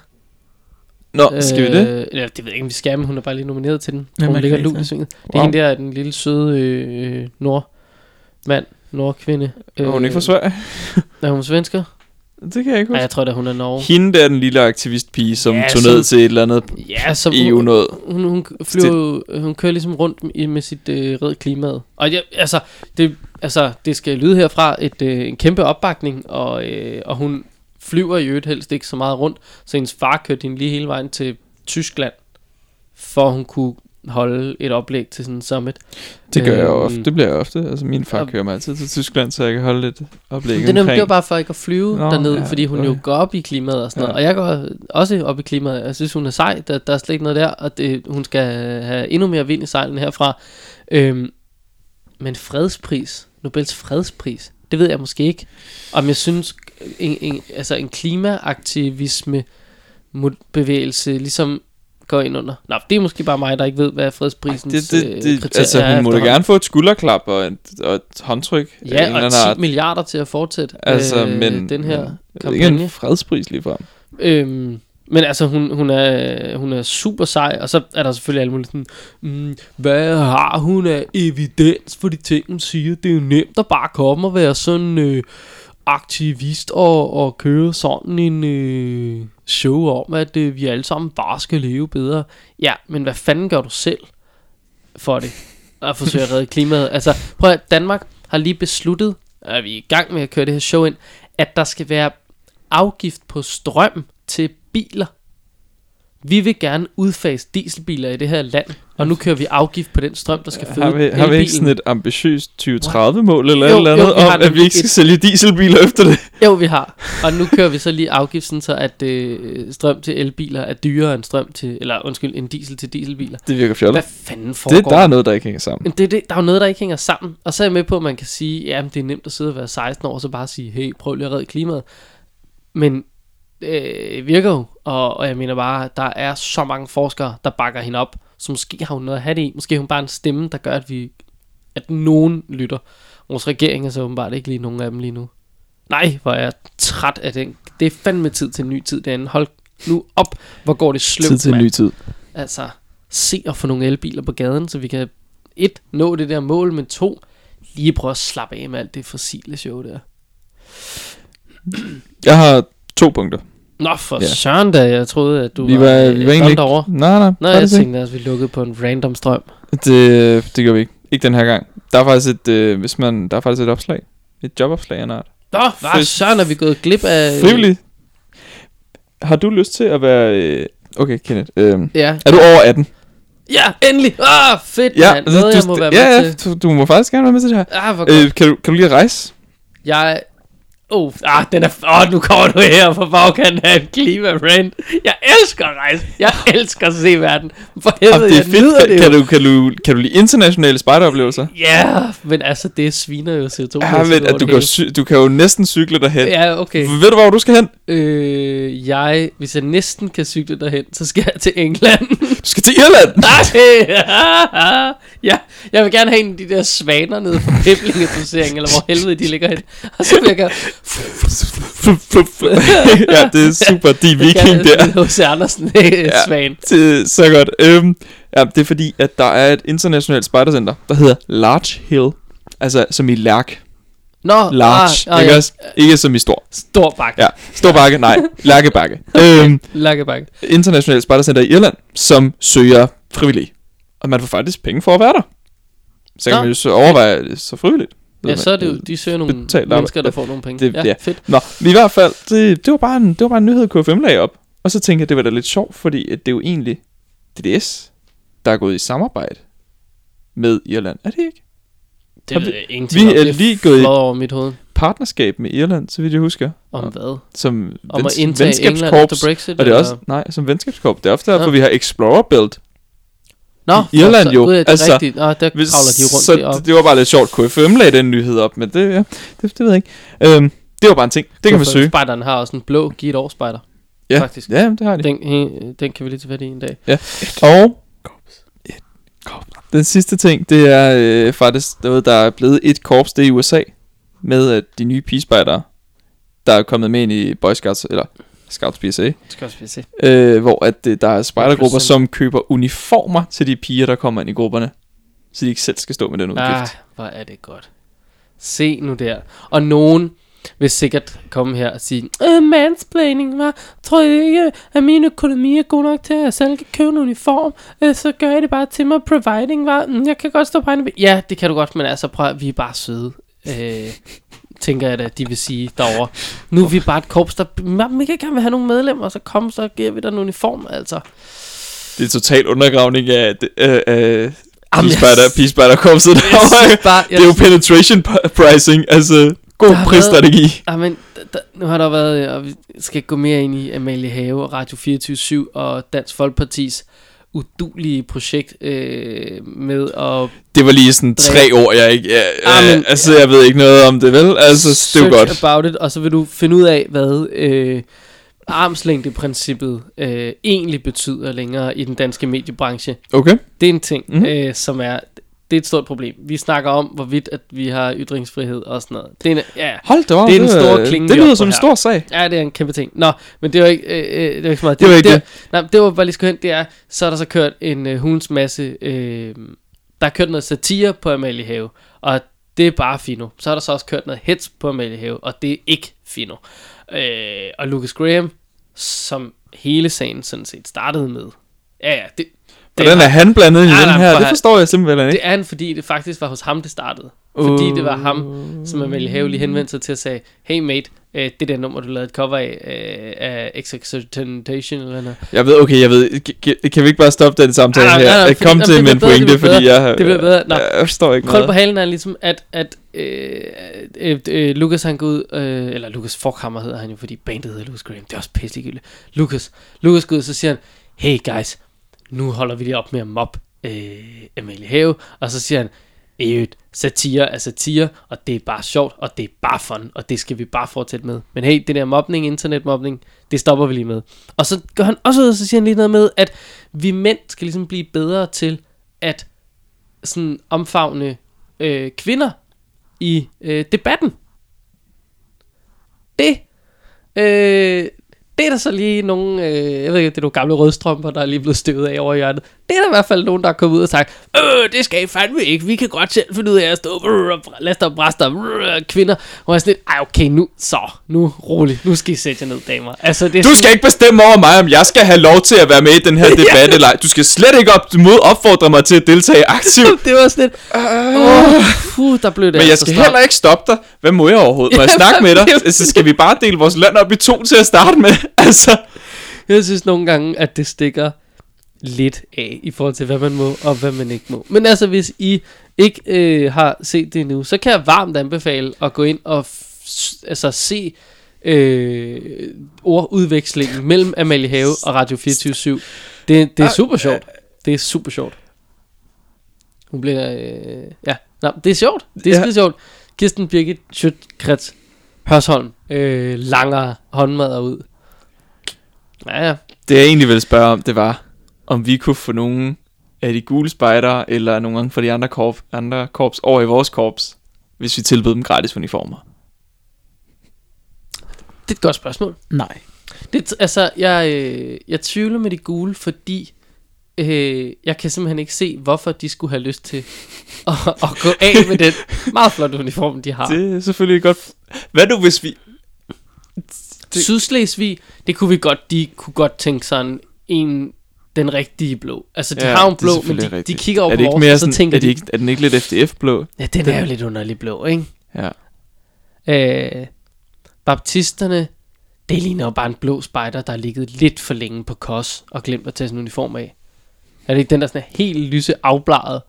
Nå, skal vi det? Øh, eller, det ved jeg ikke, om vi skal, men hun er bare lige nomineret til den. Hvem hun er ligger lugt i svinget. Det er Wow. hende der, den lille søde øh, nordmand, nordkvinde. Er hun ikke fra Sverige? Er hun svensker? Det kan jeg ikke huske. jeg tror da hun er Norge. Hende der er den lille aktivistpige, som Ja, ja, tog som- ned til et eller andet Ja, så EU hun, noget. hun, hun, flyver, jo- hun kører ligesom rundt i, med sit øh, red klimaet. Og ja, altså, det, altså, det skal lyde herfra et, øh, en kæmpe opbakning, og, øh, og hun flyver i øvrigt helst ikke så meget rundt, så hendes far kørte hende lige hele vejen til Tyskland, for hun kunne holde et oplæg til sådan en summit. Det gør jeg jo Øhm, ofte. Det bliver jeg ofte. Altså min far kører mig altid til Tyskland, så jeg kan holde lidt oplæg Det, omkring. det var bare for ikke at flyve Nå, derned, ja, fordi hun okay. jo går op i klimaet og sådan noget. Ja. Og jeg går også op i klimaet. Jeg synes, hun er sej. Der, der er slet ikke noget der, og det, hun skal have endnu mere vind i sejlen herfra. Øhm, men fredspris, Nobels fredspris, det ved jeg måske ikke. Om jeg synes, en, en, altså en klimaaktivisme bevægelse ligesom går ind under. Nå, det er måske bare mig, der ikke ved, hvad fredsprisens det, det, øh, det, kriterier altså, er hun må da gerne få et skulderklap og et, og et håndtryk. Ja, og anden 10 art. milliarder til at fortsætte Altså, øh, men, den her ikke kampagne. en fredspris lige frem. Øhm, men altså, hun, hun, er, hun er super sej, og så er der selvfølgelig alle mulige sådan, mm, hvad har hun af evidens for de ting, hun siger? Det er jo nemt at bare komme og være sådan øh, aktivist og, og køre sådan en øh, show om, at øh, vi alle sammen bare skal leve bedre. Ja, men hvad fanden gør du selv for det? At forsøge at redde (laughs) klimaet. Altså, prøv at Danmark har lige besluttet, at vi er i gang med at køre det her show ind, at der skal være afgift på strøm til biler. Vi vil gerne udfase dieselbiler i det her land, og nu kører vi afgift på den strøm, der skal føde Har vi, har vi ikke sådan et ambitiøst 2030-mål eller Jo, et eller jo, andet har om, at vi et- ikke skal sælge dieselbiler efter det? Jo, vi har. Og nu kører vi så lige afgiften, så at øh, strøm til elbiler er dyrere end strøm til, eller undskyld, en diesel til dieselbiler. Det virker fjollet. Hvad fanden foregår Det, der er noget, der ikke hænger sammen. Men det, er det, der er jo noget, der ikke hænger sammen. Og så er jeg med på, at man kan sige, ja, det er nemt at sidde og være 16 år, og så bare sige, hey, prøv lige at redde klimaet. Men øh, virker jo, og, og jeg mener bare, der er så mange forskere, der bakker hende op, så måske har hun noget at have det i. Måske er hun bare en stemme, der gør, at vi at nogen lytter. Vores regering er så åbenbart ikke lige nogen af dem lige nu. Nej, hvor er jeg træt af den. Det er fandme tid til en ny tid derinde. Hold nu op, hvor går det sløvt, Tid til en ny tid. Altså, se at få nogle elbiler på gaden, så vi kan et, nå det der mål, men to, lige prøve at slappe af med alt det fossile show der. Jeg har to punkter. Nå, for Ja. søren da, jeg troede, at du vi var, var, øh, vi var egentlig stolt ikke... over. Nej, nej. Nå, var jeg tænkte, at vi lukkede på en random strøm. Det, det gør vi ikke. Ikke den her gang. Der er faktisk et, øh, hvis man, der er faktisk et opslag. Et jobopslag af en art. Nå, hvad søren er vi gået glip af... Frivillig. Har du lyst til at være... Øh, okay, Kenneth. Øh, Ja, er du over 18? Ja, endelig! Ah, fedt, Ja, altså, Noget, jeg du, må være ja, med ja, til. du, du må faktisk gerne være med til det her. Ah, hvor godt. Øh, kan, du, kan du lide at rejse? Jeg... Oh, ah, den er... Åh, oh, nu kommer du her på bagkanten af en klima -rant. Jeg elsker at rejse. Jeg elsker at se verden. For helvede, det er jeg fedt. Kan, det kan, du, kan, du, kan du lide internationale spejderoplevelser? Ja, men altså, det sviner jo CO2. Ja, men at du, kan, jo du kan jo næsten cykle derhen. Ja, okay. Ved du, hvor du skal hen? Øh, jeg, hvis jeg næsten kan cykle derhen, så skal jeg til England. Du skal til Irland! (laughs) Nej, (laughs) ja, jeg vil gerne have en af de der svaner nede fra Peblinge-doseringen, eller hvor helvede de ligger hen. Og så vil jeg gerne, ja, det er super. De viking der. hos Andersen øh, svan. Det er så godt. Øhm, ja, det er fordi, at der er et internationalt spejdercenter, der hedder Large Hill. Altså, som i lærk. Nå, Large. ah, ah, ikke, ja. også? ikke som i stor. Stor bakke. Ja, stor bakke. Nej, lærkebakke. (laughs) øhm, Lakkebakke. internationalt spejdercenter i Irland, som søger frivillige. Og man får faktisk penge for at være der. Så kan Nå. man jo så overveje det så frivilligt. Ja, så er det jo, de søger nogle betalt mennesker, der får nogle penge. Det- ja, ja. fedt. Nå, men i hvert fald, det, det, var bare en, det var bare en nyhed, KFM lagde op. Og så tænkte jeg, det var da lidt sjovt, fordi at det er jo egentlig DDS, der er gået i samarbejde med Irland. Er det ikke? Det ved vi- jeg ingenting vi er er lige gået i- over mit hoved. Partnerskab med Irland, så vidt jeg husker. Om hvad? Som Om at vens- indtage England efter Brexit? Og det er eller? også, nej, som venskabskorps. Det er ofte derfor, Nå. vi har Explorer Build. Nå, i Irland så, jo, ja, det altså, rigtigt. Nå, der Hvis, kravler de rundt så deroppe. det, var bare lidt sjovt, KFM lagde den nyhed op, men det, ja, det, det ved jeg ikke. Øhm, det var bare en ting. Det kan man søge. Spejderen har også en blå Giv et år spejder. Ja, faktisk. ja det har de. Den, he- den kan vi lige tage fat i en dag. Og den sidste ting, det er øh, faktisk noget, der er blevet et korps, det er i USA, med at de nye pigespejdere, der er kommet med ind i Boy Scouts, eller Scouts også vi se. øh, hvor at, øh, der er spejdergrupper, 100%. som køber uniformer til de piger, der kommer ind i grupperne, så de ikke selv skal stå med den udgift. Ah, hvor er det godt. Se nu der. Og nogen vil sikkert komme her og sige, øh, mansplaining, hva? Tror jeg ikke, at min økonomi er god nok til, at jeg selv kan købe en uniform? Øh, så gør jeg det bare til mig, providing, hva? Mm, Jeg kan godt stå på en Ja, det kan du godt, men altså prøv at, vi er bare søde. Øh, tænker jeg da, de vil sige derovre. Nu er vi bare et korps, der vi kan gerne vil have nogle medlemmer, så kom, så giver vi dig en uniform, altså. Det er total undergravning af, øh, af pigespejderkorpset Jeg derovre. Det er jo penetration pricing, altså god Der prisstrategi. Ja, men d- d- nu har der været, og vi skal gå mere ind i Amalie Have og Radio 24 og Dansk Folkepartis udulige projekt øh, med at Det var lige sådan tre år, jeg ikke... Ja, Ah, men- altså, jeg ved ikke noget om det, vel? Altså, det er godt. about it, og så vil du finde ud af, hvad øh, armslængdeprincippet øh, egentlig betyder længere i den danske mediebranche. Okay. Det er en ting, Mhm. mm. øh, som er, det er et stort problem. Vi snakker om, hvorvidt at vi har ytringsfrihed og sådan noget. Det er en, ja, Hold da op. Det er den store klinge, Det er lyder som en stor sag. Ja, det er en kæmpe ting. Nå, men det var ikke, øh, øh, det var ikke så meget. Det var ikke det. det. Nej, det var bare lige hen, det er, så er der så kørt en øh, hulens masse, øh, der er kørt noget satire på Amalie Have, og det er bare fino. Så er der så også kørt noget hits på Amalie Have, og det er ikke fino. Øh, og Lucas Graham, som hele sagen sådan set startede med. Ja, ja, det, det, Hvordan er han blandet i Nej, den nej, her? Det forstår jeg simpelthen det ikke. er han, fordi det faktisk var hos ham, det startede. Fordi det var ham, som Amalie Have lige henvendte sig til at sige, hey mate, øh, det der nummer, du lavede et cover af, øh, af XXXTentacion eller noget. Jeg ved, okay, jeg ved. Kan, vi ikke bare stoppe den samtale Nej, nej, nej, her? fordi- Kom til det det pointe, fordi jeg har... Det bliver bedre. Nå. Jeg forstår ikke Krøl på noget. halen er ligesom, at, at øh, øh, øh, Lucas han går ud, øh, eller Lucas Forkhammer hedder han jo, fordi bandet hedder Lucas Graham. Det er også pisseligegyldigt. Lucas, Lucas går ud, så siger han, hey guys, nu holder vi lige op med at mobbe øh, Amalie Have. Og så siger han, øh, satire er satire, og det er bare sjovt, og det er bare fun, og det skal vi bare fortsætte med. Men hey, det der mobning, internetmobning, det stopper vi lige med. Og så går han også ud, og så siger han lige noget med, at vi mænd skal ligesom blive bedre til at sådan omfavne øh, kvinder i øh, debatten. Det, øh, det er der så lige nogle, øh, jeg ved ikke, det er nogle gamle rødstrømper, der er lige blevet støvet af over hjørnet. Det er der i hvert fald nogen, der er kommet ud og sagt, øh, det skal I fandme ikke, vi kan godt selv finde ud af at stå og laste og bræste og kvinder. Og jeg er sådan lidt, ej okay, nu, så, nu roligt, nu skal I sætte jer ned, damer. Altså, det er Du sådan- skal ikke bestemme over mig, om jeg skal have lov til at være med i den her (laughs) debat eller ej. Du skal slet ikke op mod opfordre mig til at deltage aktivt. (laughs) det var sådan lidt, åh, puh, der blev det Men jeg altså skal heller ikke stoppe dig. Hvad må jeg overhovedet? Må jeg (laughs) Ja, snakke med dig? jo Altså, skal vi bare dele vores land op i to til at starte med? Altså, Jeg synes nogle gange, at det stikker lidt af i forhold til, hvad man må og hvad man ikke må. Men altså, hvis I ikke øh, har set det endnu, så kan jeg varmt anbefale at gå ind og altså, se øh, ordudvekslingen mellem Amalie Have og Radio 24 det, det er super sjovt. Det er super sjovt. Hun bliver... Øh, ja, Nå, det er sjovt. Det er Ja. sjovt. Kirsten Birgit Schøtkrets Hørsholm øh, langer håndmadder ud. Ja, ja. Det jeg egentlig ville spørge om, det var, om vi kunne få nogen af de gule spejdere, eller nogle gange fra de andre, korp, andre korps over i vores korps, hvis vi tilbød dem gratis uniformer. Det er et godt spørgsmål. Nej. Det, altså, jeg, øh, jeg tvivler med de gule, fordi øh, jeg kan simpelthen ikke se, hvorfor de skulle have lyst til (laughs) at, at gå af med den meget flotte uniform, de har. Det, Det er selvfølgelig godt. Hvad nu hvis vi... det- Sydslesvig, det kunne vi godt, de kunne godt tænke sådan en, den rigtige blå. Altså, de Ja, har jo en det blå, men de, de rigtigt. kigger over er på det ikke vores, mere og så sådan, tænker er, det de, ikke, er den ikke lidt FDF-blå? ja, den er jo lidt underlig blå, ikke? Ja. Øh, baptisterne, det ligner jo bare en blå spejder, der har ligget lidt for længe på kos og glemt at tage sin uniform af. Er det ikke den, der sådan er helt lyse afbladet?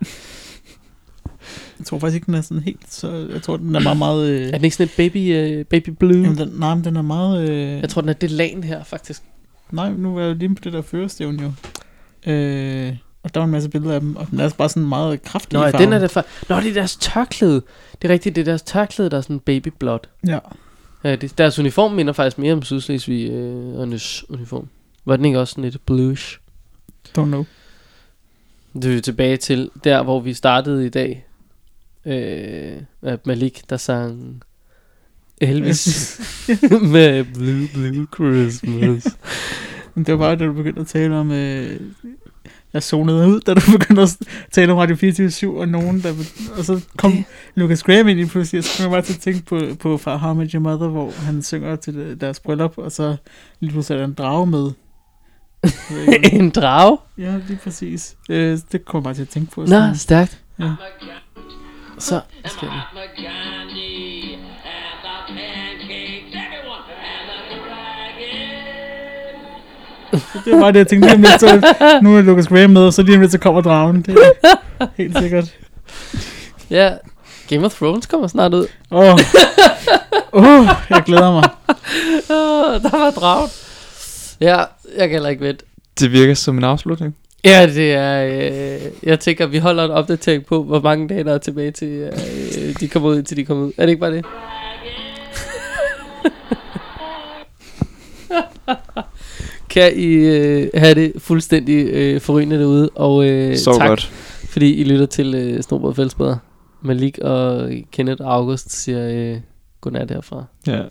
Jeg tror faktisk ikke, den er sådan helt så... Jeg tror, den er meget, meget... Øh, Er den ikke sådan et baby, uh, baby blue? jamen, den, nej, men den er meget... Øh, Jeg tror, den er det lagen her, faktisk. Nej, nu er jeg lige på det der førestævn jo. Øh, og der var en masse billeder af dem, og den er bare sådan meget kraftig Nå, ja, den er det for... Nå, det er deres tørklæde. Det er rigtigt, det er deres tørklæde, der er sådan babyblåt. Ja. Ja, det, deres uniform minder faktisk mere om Sydslesvig øh, uniform. Var den ikke også sådan lidt bluish? Don't know. Det er vi tilbage til der, hvor vi startede i dag. Øh, at Malik, der sang Elvis (laughs) med Blue Blue Christmas. Men det var bare, da du begyndte at tale om... Øh, jeg zonede ud, da du (laughs) begyndte at tale om Radio 24 og nogen, der... Og så kom Lucas Graham ind i pludselig, og så kom jeg bare til at tænke på, på Far How Met Your Mother, hvor han synger til deres bryllup, og så lige pludselig er der en drage med. (laughs) En drage? ja, lige præcis. Øh, det kommer jeg bare til at tænke på. Nå, stærkt. Ja. Så skal vi. Det var det, jeg tænkte lige om lidt, så nu er Lucas Graham med, og så lige om lidt, så kommer dragen. Det er helt sikkert. Ja, Game of Thrones kommer snart ud. Åh, oh. oh, jeg glæder mig. Oh, der var dragen. Ja, jeg kan heller ikke vente. Det virker som en afslutning. Ja, det er... Øh, jeg tænker, vi holder en opdatering på, hvor mange dage der er tilbage til, øh, de kommer ud, indtil de kommer ud. Er det ikke bare det? (laughs) kan I øh, have det fuldstændig øh, forrygende derude, og øh, Så tak, godt. fordi I lytter til øh, Snobrød Fællesbæder. Malik og Kenneth og August siger øh, godnat herfra. Ja.